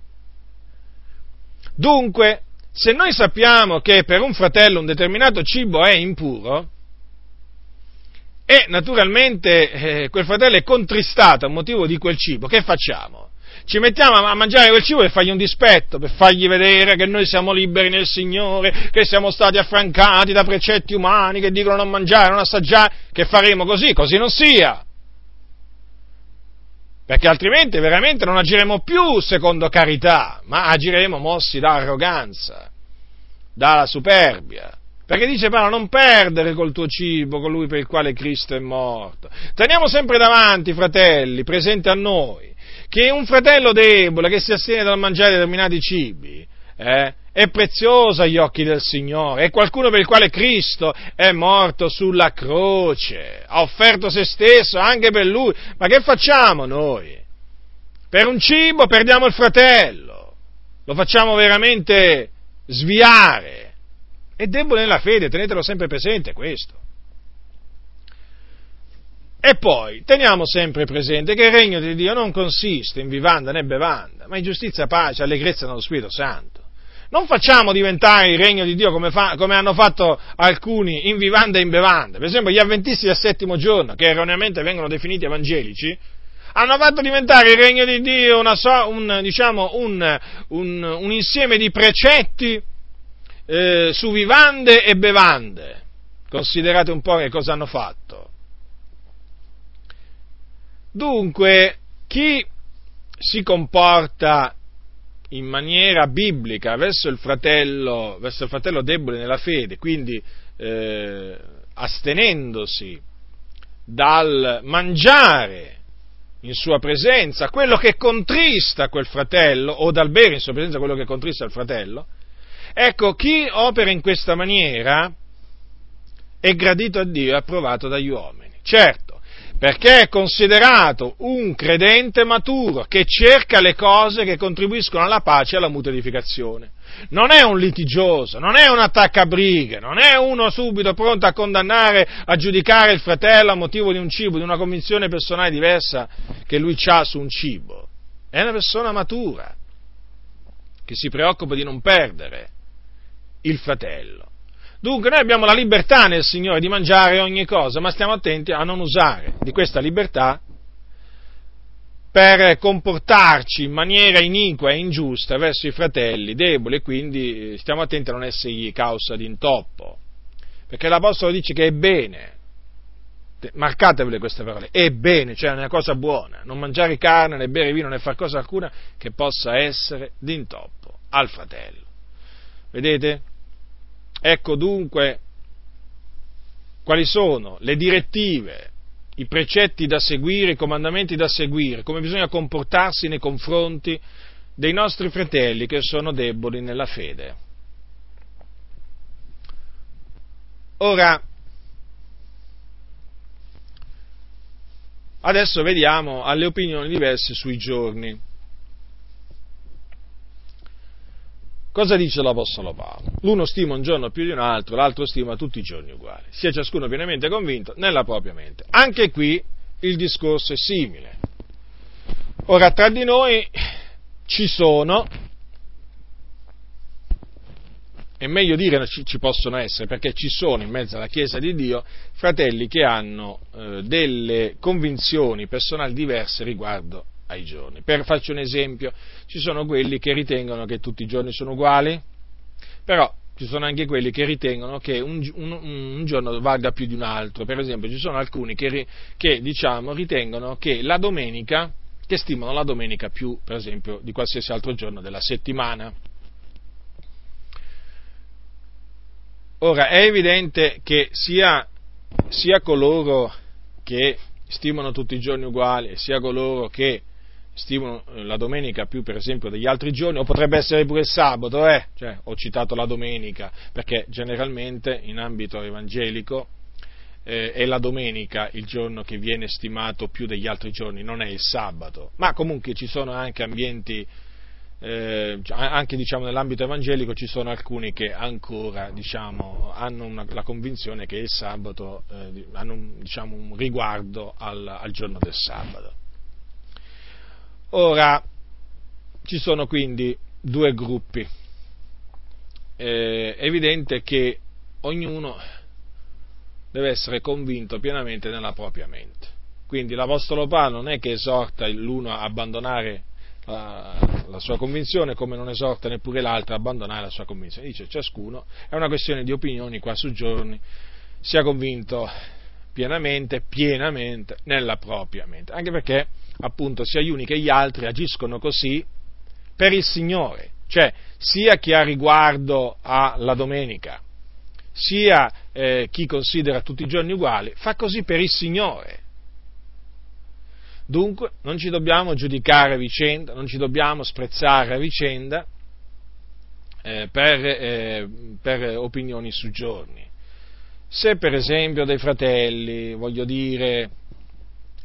Dunque, se noi sappiamo che per un fratello un determinato cibo è impuro, e naturalmente eh, quel fratello è contristato a motivo di quel cibo, che facciamo? Ci mettiamo a mangiare quel cibo per fargli un dispetto, per fargli vedere che noi siamo liberi nel Signore, che siamo stati affrancati da precetti umani che dicono non mangiare, non assaggiare, che faremo così, così non sia perché altrimenti veramente non agiremo più secondo carità, ma agiremo mossi da arroganza, dalla superbia. Perché dice Paolo, non perdere col tuo cibo colui per il quale Cristo è morto. Teniamo sempre davanti, fratelli, presente a noi, che un fratello debole che si astiene dal mangiare determinati cibi, eh, è prezioso agli occhi del Signore, è qualcuno per il quale Cristo è morto sulla croce, ha offerto se stesso anche per lui. Ma che facciamo noi? Per un cibo perdiamo il fratello, lo facciamo veramente sviare. È debole nella fede, tenetelo sempre presente questo. E poi teniamo sempre presente che il regno di Dio non consiste in vivanda né bevanda, ma in giustizia, pace, allegrezza nello Spirito Santo. Non facciamo diventare il regno di Dio come, fa, come, hanno fatto alcuni in vivanda e in bevanda. Per esempio gli avventisti del settimo giorno, che erroneamente vengono definiti evangelici, hanno fatto diventare il regno di Dio una, un, diciamo, un, un, un, insieme di precetti eh, su vivande e bevande. Considerate un po' che cosa hanno fatto. Dunque, chi si comporta in maniera biblica verso il fratello, verso il fratello debole nella fede, quindi eh, astenendosi dal mangiare in sua presenza quello che contrista quel fratello, o dal bere in sua presenza quello che contrista il fratello, ecco, chi opera in questa maniera è gradito a Dio e approvato dagli uomini. Certo, perché è considerato un credente maturo che cerca le cose che contribuiscono alla pace e alla mutua edificazione. Non è un litigioso, non è un attaccabrighe, non è uno subito pronto a condannare, a giudicare il fratello a motivo di un cibo, di una convinzione personale diversa che lui ha su un cibo. È una persona matura che si preoccupa di non perdere il fratello. Dunque noi abbiamo la libertà nel Signore di mangiare ogni cosa, ma stiamo attenti a non usare di questa libertà per comportarci in maniera iniqua e ingiusta verso i fratelli deboli quindi eh, stiamo attenti a non essergli causa di intoppo. Perché l'Apostolo dice che è bene, marcatevele queste parole, è bene, cioè è una cosa buona, non mangiare carne, né bere vino, né far cosa alcuna che possa essere d'intoppo al fratello. Vedete? Ecco dunque quali sono le direttive, i precetti da seguire, i comandamenti da seguire, come bisogna comportarsi nei confronti dei nostri fratelli che sono deboli nella fede. Ora, adesso vediamo alle opinioni diverse sui giorni. Cosa dice l'Apostolo Paolo? L'uno stima un giorno più di un altro, l'altro stima tutti i giorni uguali. Sia ciascuno pienamente convinto nella propria mente. Anche qui il discorso è simile. Ora, tra di noi ci sono, è meglio dire ci, ci possono essere, perché ci sono in mezzo alla Chiesa di Dio fratelli che hanno eh, delle convinzioni personali diverse riguardo ai giorni. Per farci un esempio, ci sono quelli che ritengono che tutti i giorni sono uguali, però ci sono anche quelli che ritengono che un, un, un giorno valga più di un altro. Per esempio, ci sono alcuni che, che diciamo, ritengono che la domenica, che stimano la domenica più, per esempio, di qualsiasi altro giorno della settimana. Ora, è evidente che sia, sia coloro che stimano tutti i giorni uguali, sia coloro che stimano eh, la domenica più per esempio degli altri giorni, o potrebbe essere pure il sabato, eh? cioè, ho citato la domenica, perché generalmente in ambito evangelico eh, è la domenica il giorno che viene stimato più degli altri giorni, non è il sabato, ma comunque ci sono anche ambienti eh, anche diciamo, nell'ambito evangelico ci sono alcuni che ancora diciamo, hanno una, la convinzione che il sabato eh, hanno diciamo, un riguardo al, al, giorno del sabato. Ora, ci sono quindi due gruppi. È evidente che ognuno deve essere convinto pienamente nella propria mente. Quindi l'Apostolo Paolo non è che esorta l'uno a abbandonare la, la sua convinzione, come non esorta neppure l'altro a abbandonare la sua convinzione. Dice ciascuno, è una questione di opinioni qua su giorni, sia convinto pienamente, pienamente nella propria mente, anche perché appunto sia gli uni che gli altri agiscono così per il Signore, cioè sia chi ha riguardo alla domenica, sia eh, chi considera tutti i giorni uguali, fa così per il Signore. Dunque non ci dobbiamo giudicare a vicenda, non ci dobbiamo sprezzare a vicenda eh, per, eh, per opinioni su giorni. Se per esempio dei fratelli, voglio dire,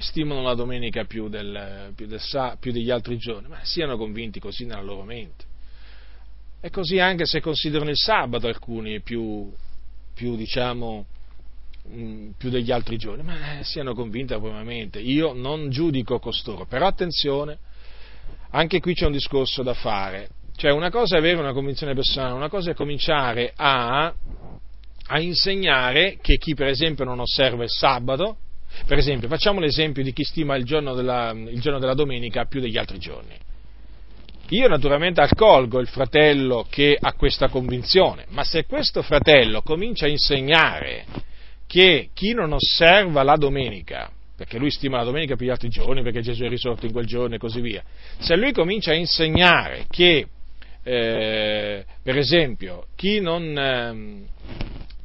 stimano la domenica più, del, più, del, più degli altri giorni, ma siano convinti così nella loro mente. E così anche se considerano il sabato alcuni più, più diciamo, Mm, più degli altri giorni, ma eh, siano convinti propriamente. Io non giudico costoro, però attenzione, anche qui c'è un discorso da fare. Cioè una cosa è avere una convinzione personale, una cosa è cominciare a, a insegnare che chi per esempio non osserva il sabato, per esempio facciamo l'esempio di chi stima il giorno della, il giorno della domenica più degli altri giorni. Io naturalmente accolgo il fratello che ha questa convinzione, ma se questo fratello comincia a insegnare che chi non osserva la domenica, perché lui stima la domenica più gli altri giorni, perché Gesù è risorto in quel giorno e così via, se lui comincia a insegnare che, eh, per esempio, chi non, eh,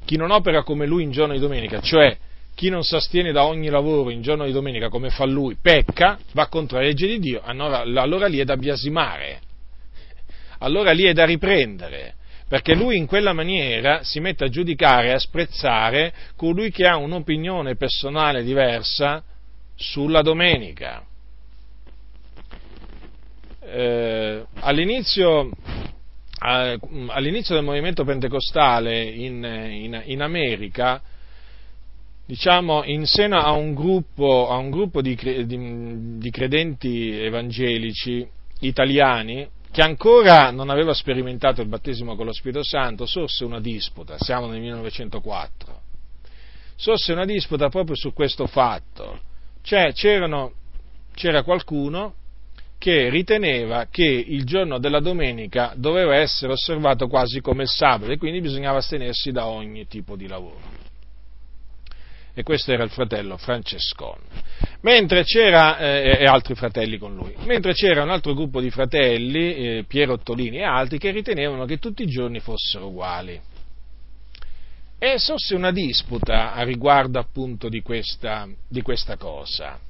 chi non opera come lui in giorno di domenica, cioè chi non si astiene da ogni lavoro in giorno di domenica come fa lui, pecca, va contro la legge di Dio, allora, allora lì è da biasimare, allora lì è da riprendere perché lui in quella maniera si mette a giudicare e a sprezzare colui che ha un'opinione personale diversa sulla domenica. Eh, all'inizio, eh, all'inizio, del movimento pentecostale in, in, in America, diciamo, in seno a un gruppo, a un gruppo di, di, di credenti evangelici italiani, che ancora non aveva sperimentato il battesimo con lo Spirito Santo, sorse una disputa, siamo nel 1904, sorse una disputa proprio su questo fatto, cioè c'era qualcuno che riteneva che il giorno della domenica doveva essere osservato quasi come il sabato e quindi bisognava astenersi da ogni tipo di lavoro e questo era il fratello Francescone, mentre c'era, eh, e altri fratelli con lui, mentre c'era un altro gruppo di fratelli, eh, Piero Ottolini e altri, che ritenevano che tutti i giorni fossero uguali. E sorse una disputa a riguardo appunto di questa, di questa cosa.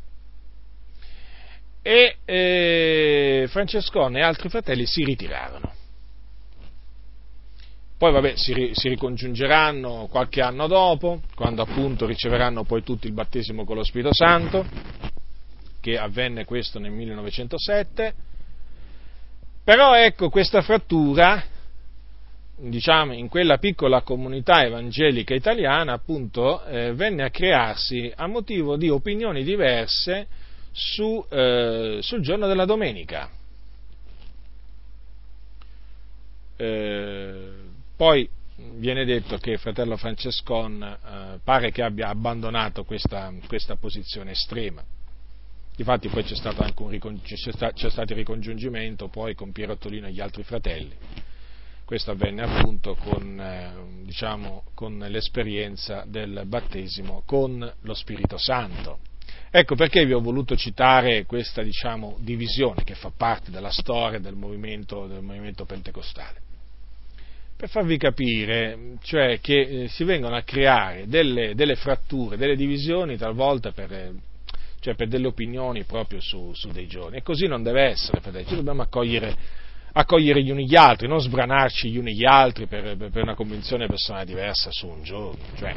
E eh, Francescone e altri fratelli si ritirarono. Poi vabbè, si, si, ricongiungeranno qualche anno dopo, quando appunto riceveranno poi tutti il battesimo con lo Spirito Santo, che avvenne questo nel 1907. Però ecco, questa frattura diciamo, in quella piccola comunità evangelica italiana, appunto, eh, venne a crearsi a motivo di opinioni diverse su, eh, sul giorno della domenica. Eh, poi viene detto che fratello Francescon eh, pare che abbia abbandonato questa, questa posizione estrema. Difatti poi c'è stato anche un c'è stato il ricongiungimento poi con Piero Ottolino e gli altri fratelli. Questo avvenne appunto con, eh, diciamo, con l'esperienza del battesimo con lo Spirito Santo. Ecco perché vi ho voluto citare questa diciamo, divisione che fa parte della storia del movimento, del movimento pentecostale per farvi capire, cioè che eh, si vengono a creare delle, delle, fratture, delle divisioni talvolta per, cioè per delle opinioni proprio su, su, dei giorni. E così non deve essere, fratelli, ci dobbiamo accogliere, accogliere, gli uni gli altri, non sbranarci gli uni gli altri per, per una convinzione personale diversa su un giorno. Cioè,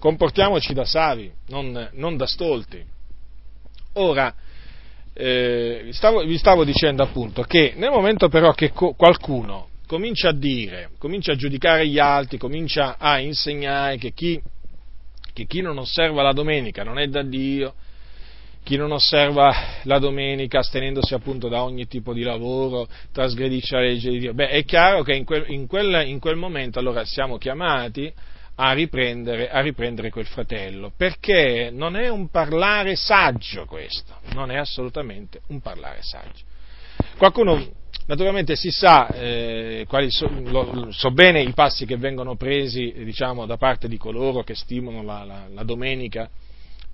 comportiamoci da savi, non, non da stolti. Ora, eh, stavo, vi, stavo, dicendo appunto che nel momento però che co- qualcuno comincia a dire, comincia a giudicare gli altri, comincia a insegnare che chi, che chi non osserva la domenica non è da Dio, chi non osserva la domenica astenendosi appunto da ogni tipo di lavoro, trasgredisce la legge di Dio. Beh, è chiaro che in quel, in quel, in quel momento allora siamo chiamati a riprendere, a riprendere, quel fratello, perché non è un parlare saggio questo, non è assolutamente un parlare saggio. Qualcuno Naturalmente si sa, eh, so, lo, so, bene i passi che vengono presi diciamo, da parte di coloro che stimano la, la, la domenica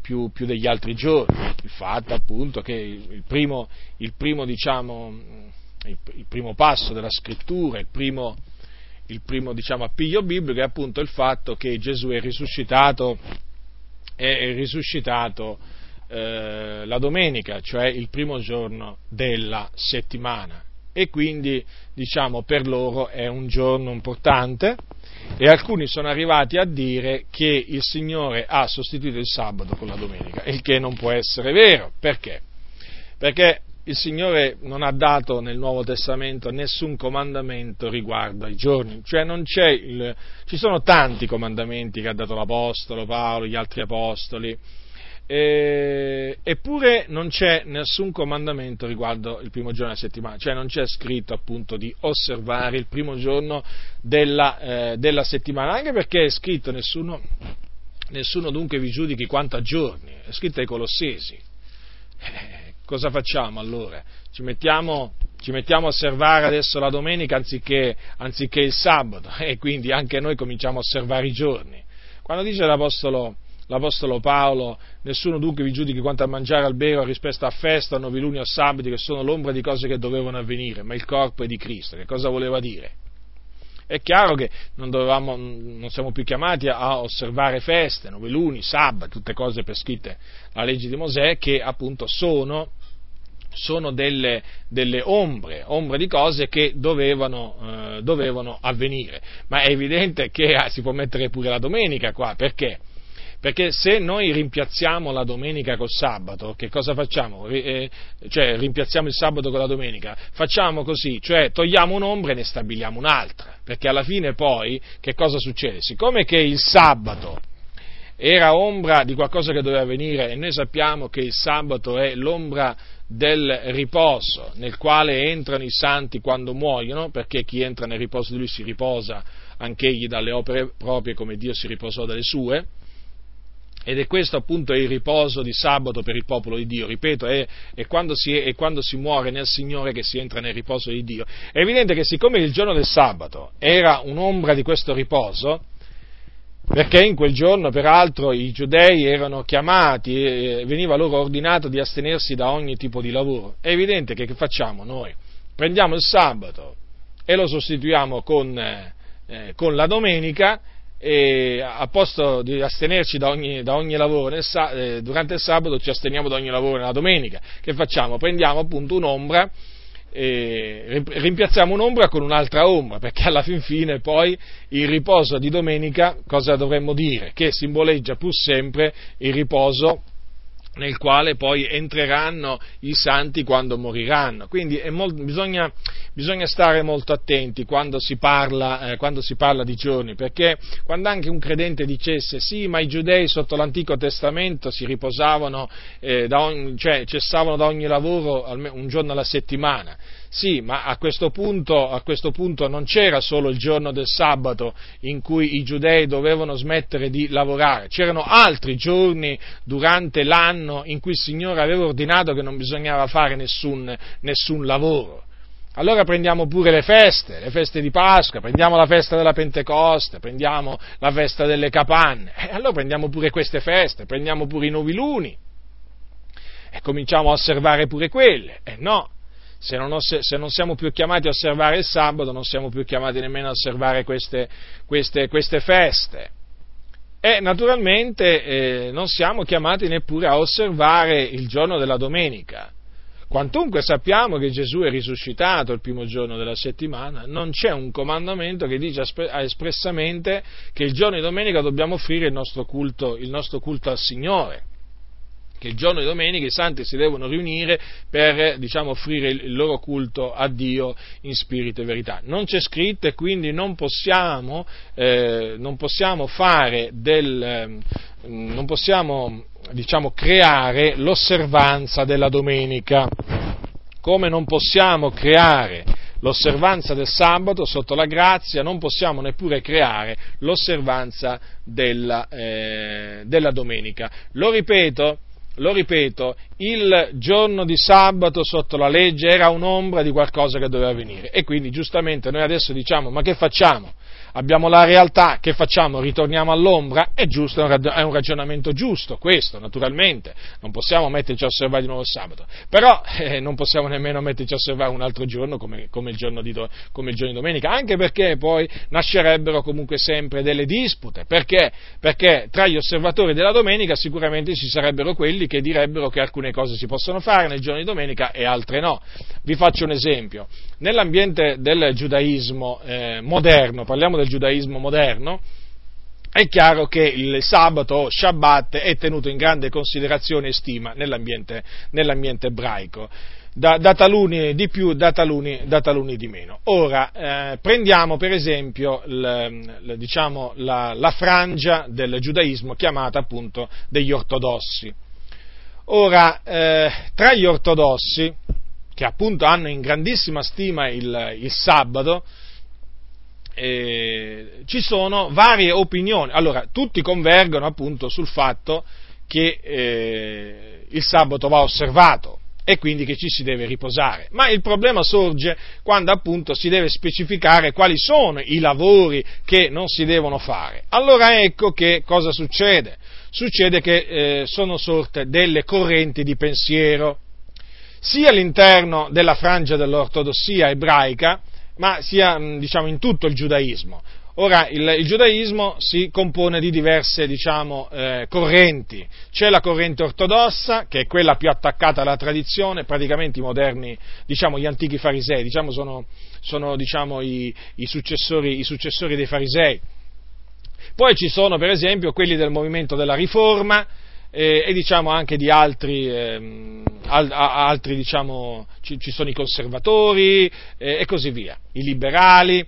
più, più, degli altri giorni, il fatto appunto che il primo, il primo, diciamo, il primo passo della scrittura, il primo, il primo diciamo, appiglio biblico è appunto il fatto che Gesù è risuscitato, è risuscitato eh, la domenica, cioè il primo giorno della settimana e quindi diciamo per loro è un giorno importante e alcuni sono arrivati a dire che il Signore ha sostituito il sabato con la domenica, il che non può essere vero. Perché? Perché il Signore non ha dato nel Nuovo Testamento nessun comandamento riguardo ai giorni, cioè il, ci sono tanti comandamenti che ha dato l'Apostolo Paolo, gli altri Apostoli, eh, eppure non c'è nessun comandamento riguardo il primo giorno della settimana, cioè non c'è scritto appunto di osservare il primo giorno della, eh, della settimana, anche perché è scritto nessuno, nessuno, dunque vi giudichi quanto a giorni, è scritto ai Colossesi. Eh, cosa facciamo allora? Ci mettiamo, ci mettiamo, a osservare adesso la domenica anziché, anziché il sabato (laughs) e quindi anche noi cominciamo a osservare i giorni. Quando dice l'Apostolo l'Apostolo Paolo, nessuno dunque vi giudichi quanto a mangiare al bere rispetto a festa, a noviluni o sabati, che sono l'ombra di cose che dovevano avvenire, ma il corpo è di Cristo. Che cosa voleva dire? È chiaro che non, dovevamo, non siamo più chiamati a osservare feste, noveluni, sabati, tutte cose prescritte alla legge di Mosè, che appunto sono, sono delle, delle, ombre, ombre di cose che dovevano, eh, dovevano, avvenire. Ma è evidente che ah, si può mettere pure la domenica qua, perché? Perché se noi rimpiazziamo la domenica col sabato, che cosa facciamo? Eh, cioè rimpiazziamo il sabato con la domenica, facciamo così, cioè togliamo un'ombra e ne stabiliamo un'altra, perché alla fine poi che cosa succede? Siccome che il sabato era ombra di qualcosa che doveva venire e noi sappiamo che il sabato è l'ombra del riposo nel quale entrano i santi quando muoiono, perché chi entra nel riposo di lui si riposa anch'egli dalle opere proprie come Dio si riposò dalle sue, ed è questo appunto il riposo di sabato per il popolo di Dio, ripeto, è, è, quando si, è, quando si, muore nel Signore che si entra nel riposo di Dio. È evidente che siccome il giorno del sabato era un'ombra di questo riposo, perché in quel giorno peraltro i giudei erano chiamati, veniva loro ordinato di astenersi da ogni tipo di lavoro, è evidente che che facciamo noi? Prendiamo il sabato e lo sostituiamo con, eh, con la domenica e a posto di astenerci da ogni, da ogni lavoro nel, eh, durante il sabato ci asteniamo da ogni lavoro nella domenica. Che facciamo? Prendiamo appunto un'ombra e rimpiazziamo un'ombra con un'altra ombra, perché alla fin fine poi il riposo di domenica cosa dovremmo dire? Che simboleggia pur sempre il riposo nel quale poi entreranno i santi quando moriranno. Quindi molto, bisogna, bisogna, stare molto attenti quando si, parla, eh, quando si, parla, di giorni, perché quando anche un credente dicesse sì, ma i giudei sotto l'Antico Testamento si riposavano, eh, da ogni, cioè cessavano da ogni lavoro un giorno alla settimana, sì, ma a questo, punto, a questo punto non c'era solo il giorno del sabato in cui i giudei dovevano smettere di lavorare, c'erano altri giorni durante l'anno in cui il Signore aveva ordinato che non bisognava fare nessun, nessun lavoro. Allora prendiamo pure le feste, le feste di Pasqua, prendiamo la festa della Pentecoste, prendiamo la festa delle capanne, e allora prendiamo pure queste feste, prendiamo pure i noviluni e cominciamo a osservare pure quelle. E eh no, se non, oss- se non, siamo più chiamati a osservare il sabato, non siamo più chiamati nemmeno a osservare queste, queste, queste feste. E naturalmente eh, non siamo chiamati neppure a osservare il giorno della domenica. Quantunque sappiamo che Gesù è risuscitato il primo giorno della settimana, non c'è un comandamento che dice espressamente che il giorno di domenica dobbiamo offrire il nostro culto, il nostro culto al Signore che il giorno di domenica i santi si devono riunire per diciamo, offrire il loro culto a Dio in spirito e verità. Non c'è scritto e quindi non possiamo, eh, non possiamo fare del, eh, non possiamo diciamo, creare l'osservanza della domenica, come non possiamo creare l'osservanza del sabato sotto la grazia, non possiamo neppure creare l'osservanza della, eh, della domenica. Lo ripeto, lo ripeto, il giorno di sabato sotto la legge era un'ombra di qualcosa che doveva venire e quindi giustamente noi adesso diciamo ma che facciamo? Abbiamo la realtà, che facciamo? Ritorniamo all'ombra? È giusto, è un ragionamento giusto, questo naturalmente, non possiamo metterci a osservare di nuovo il sabato, però eh, non possiamo nemmeno metterci a osservare un altro giorno come, come, il giorno di, come, il giorno di, domenica, anche perché poi nascerebbero comunque sempre delle dispute, perché? Perché tra gli osservatori della domenica sicuramente ci sarebbero quelli che direbbero che alcune cose si possono fare nel giorno di domenica e altre no. Vi faccio un esempio, nell'ambiente del giudaismo eh, moderno, parliamo del giudaismo moderno, è chiaro che il sabato o Shabbat è tenuto in grande considerazione e stima nell'ambiente, nell'ambiente ebraico. Da, da, taluni di più, da taluni, da taluni di meno. Ora, eh, prendiamo per esempio l, l, diciamo, la, la, frangia del giudaismo chiamata appunto degli ortodossi. Ora, eh, tra gli ortodossi, che appunto hanno in grandissima stima il, il sabato, eh, ci sono varie opinioni. Allora, tutti convergono appunto sul fatto che eh, il sabato va osservato e quindi che ci si deve riposare. Ma il problema sorge quando appunto si deve specificare quali sono i lavori che non si devono fare. Allora ecco che cosa succede. Succede che eh, sono sorte delle correnti di pensiero, sia all'interno della frangia dell'ortodossia ebraica, ma sia mm, diciamo, in tutto il giudaismo. Ora, il, il, giudaismo si compone di diverse diciamo, eh, correnti. C'è la corrente ortodossa, che è quella più attaccata alla tradizione, praticamente i moderni, diciamo, gli antichi farisei, diciamo, sono, sono diciamo, i, i, successori, i successori dei farisei. Poi ci sono, per esempio, quelli del movimento della riforma, e, e diciamo anche di altri, ehm, al, altri diciamo, ci, ci, sono i conservatori eh, e così via, i liberali.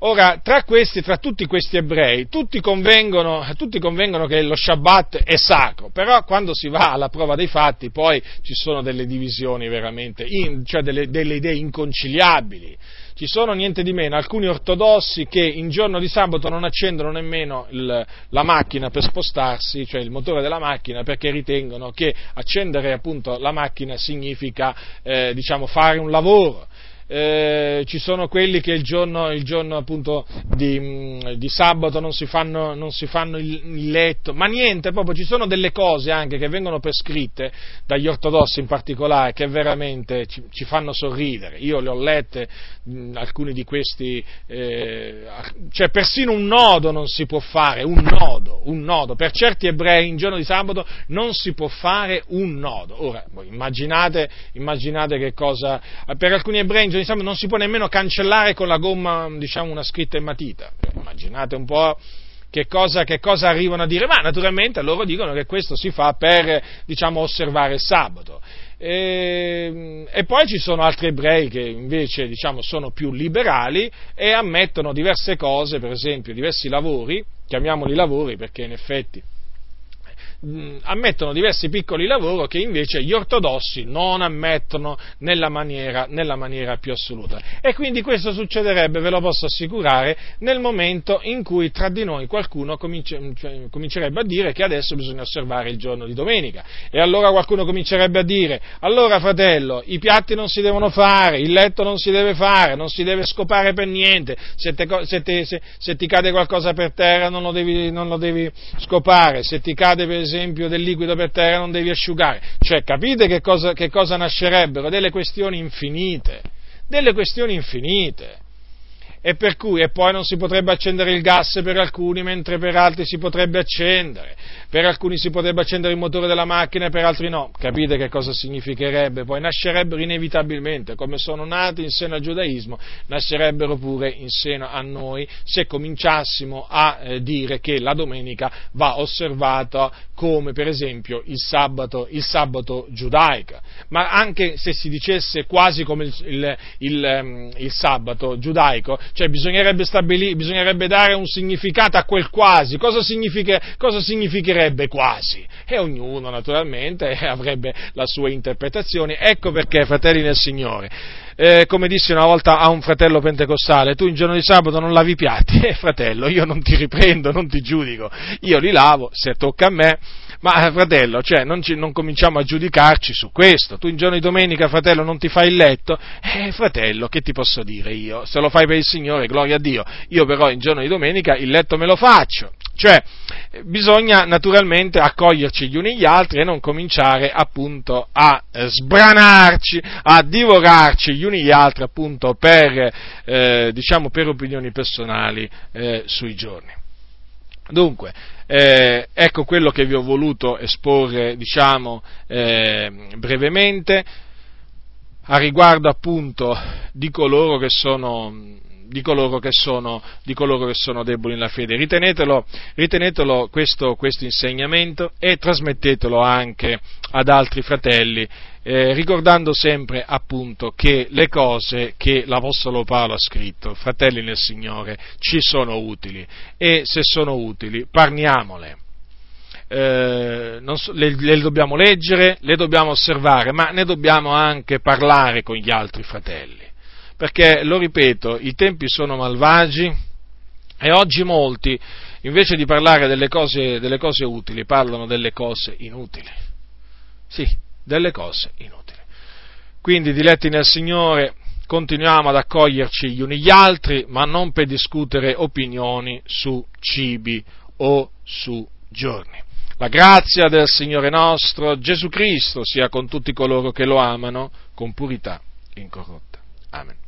Ora, tra questi, tra tutti questi ebrei, tutti convengono, tutti convengono, che lo Shabbat è sacro, però quando si va alla prova dei fatti poi ci sono delle divisioni veramente, in, cioè delle, delle idee inconciliabili ci sono niente di meno. Alcuni ortodossi che in giorno di sabato non accendono nemmeno il, la macchina per spostarsi, cioè il motore della macchina, perché ritengono che accendere appunto la macchina significa eh, diciamo, fare un lavoro eh, ci sono quelli che il giorno, il giorno appunto di, mm, di, sabato non si fanno, non si fanno il, letto, ma niente, proprio ci sono delle cose anche che vengono prescritte dagli ortodossi in particolare che veramente ci, ci fanno sorridere. Io le ho lette, mh, mm, alcuni di questi, eh, cioè persino un nodo non si può fare, un nodo, un nodo. Per certi ebrei in giorno di sabato non si può fare un nodo. Ora, immaginate, immaginate che cosa, per alcuni ebrei in giorno di non si può nemmeno cancellare con la gomma, diciamo, una scritta in matita. Immaginate un po' che cosa, che cosa arrivano a dire? Ma naturalmente loro dicono che questo si fa per, diciamo, osservare il sabato. E, e, poi ci sono altri ebrei che invece diciamo, sono più liberali e ammettono diverse cose, per esempio diversi lavori, chiamiamoli lavori perché in effetti mh, ammettono diversi piccoli lavori che invece gli ortodossi non ammettono nella maniera, nella maniera più assoluta. E quindi questo succederebbe, ve lo posso assicurare, nel momento in cui tra di noi qualcuno cioè, comincerebbe a dire che adesso bisogna osservare il giorno di domenica. E allora qualcuno comincerebbe a dire, allora fratello, i piatti non si devono fare, il letto non si deve fare, non si deve scopare per niente, se, te, se, te, se, se ti cade qualcosa per terra non lo devi, non lo devi scopare, se ti cade per esempio del liquido per terra non devi asciugare. Cioè, capite che cosa, che cosa nascerebbero? Delle questioni infinite, delle questioni infinite e per cui e poi non si potrebbe accendere il gas per alcuni mentre per altri si potrebbe accendere, per alcuni si potrebbe accendere il motore della macchina e per altri no. Capite che cosa significherebbe? Poi nascerebbero inevitabilmente, come sono nati in seno al giudaismo, nascerebbero pure in seno a noi se cominciassimo a eh, dire che la domenica va osservata come per esempio il sabato, il sabato giudaico, ma anche se si dicesse quasi come il, il, il, ehm, il sabato giudaico, cioè bisognerebbe, stabili- bisognerebbe dare un significato a quel quasi, cosa, cosa significherebbe quasi? E ognuno naturalmente (laughs) avrebbe la sua interpretazione, ecco perché, fratelli nel Signore, eh, come dissi una volta a un fratello pentecostale, tu in giorno di sabato non lavi i piatti, (laughs) eh fratello, io non ti riprendo, non ti giudico, io li lavo, se tocca a me, ma fratello, cioè, non, ci, non, cominciamo a giudicarci su questo. Tu in giorno di domenica, fratello, non ti fai il letto? Eh, fratello, che ti posso dire io? Se lo fai per il Signore, gloria a Dio. Io però in giorno di domenica il letto me lo faccio. Cioè, bisogna naturalmente accoglierci gli uni gli altri e non cominciare appunto a eh, sbranarci, a divorarci gli uni gli altri appunto per, eh, diciamo, per opinioni personali eh, sui giorni. Dunque, eh, ecco quello che vi ho voluto esporre, diciamo, eh, brevemente a riguardo appunto di coloro che sono di coloro che sono, coloro che sono deboli nella fede. Ritenetelo, ritenetelo questo, questo, insegnamento e trasmettetelo anche ad altri fratelli eh, ricordando sempre appunto che le cose che l'Apostolo Paolo ha scritto, fratelli nel Signore, ci sono utili e se sono utili parliamole. Eh, so, le, le, dobbiamo leggere, le dobbiamo osservare, ma ne dobbiamo anche parlare con gli altri fratelli. Perché, lo ripeto, i tempi sono malvagi e oggi molti, invece di parlare delle cose, delle cose utili, parlano delle cose inutili. Sì, delle cose inutili. Quindi, diletti nel Signore, continuiamo ad accoglierci gli uni gli altri, ma non per discutere opinioni su cibi o su giorni. La grazia del Signore nostro Gesù Cristo sia con tutti coloro che lo amano con purità incorrotta. Amen.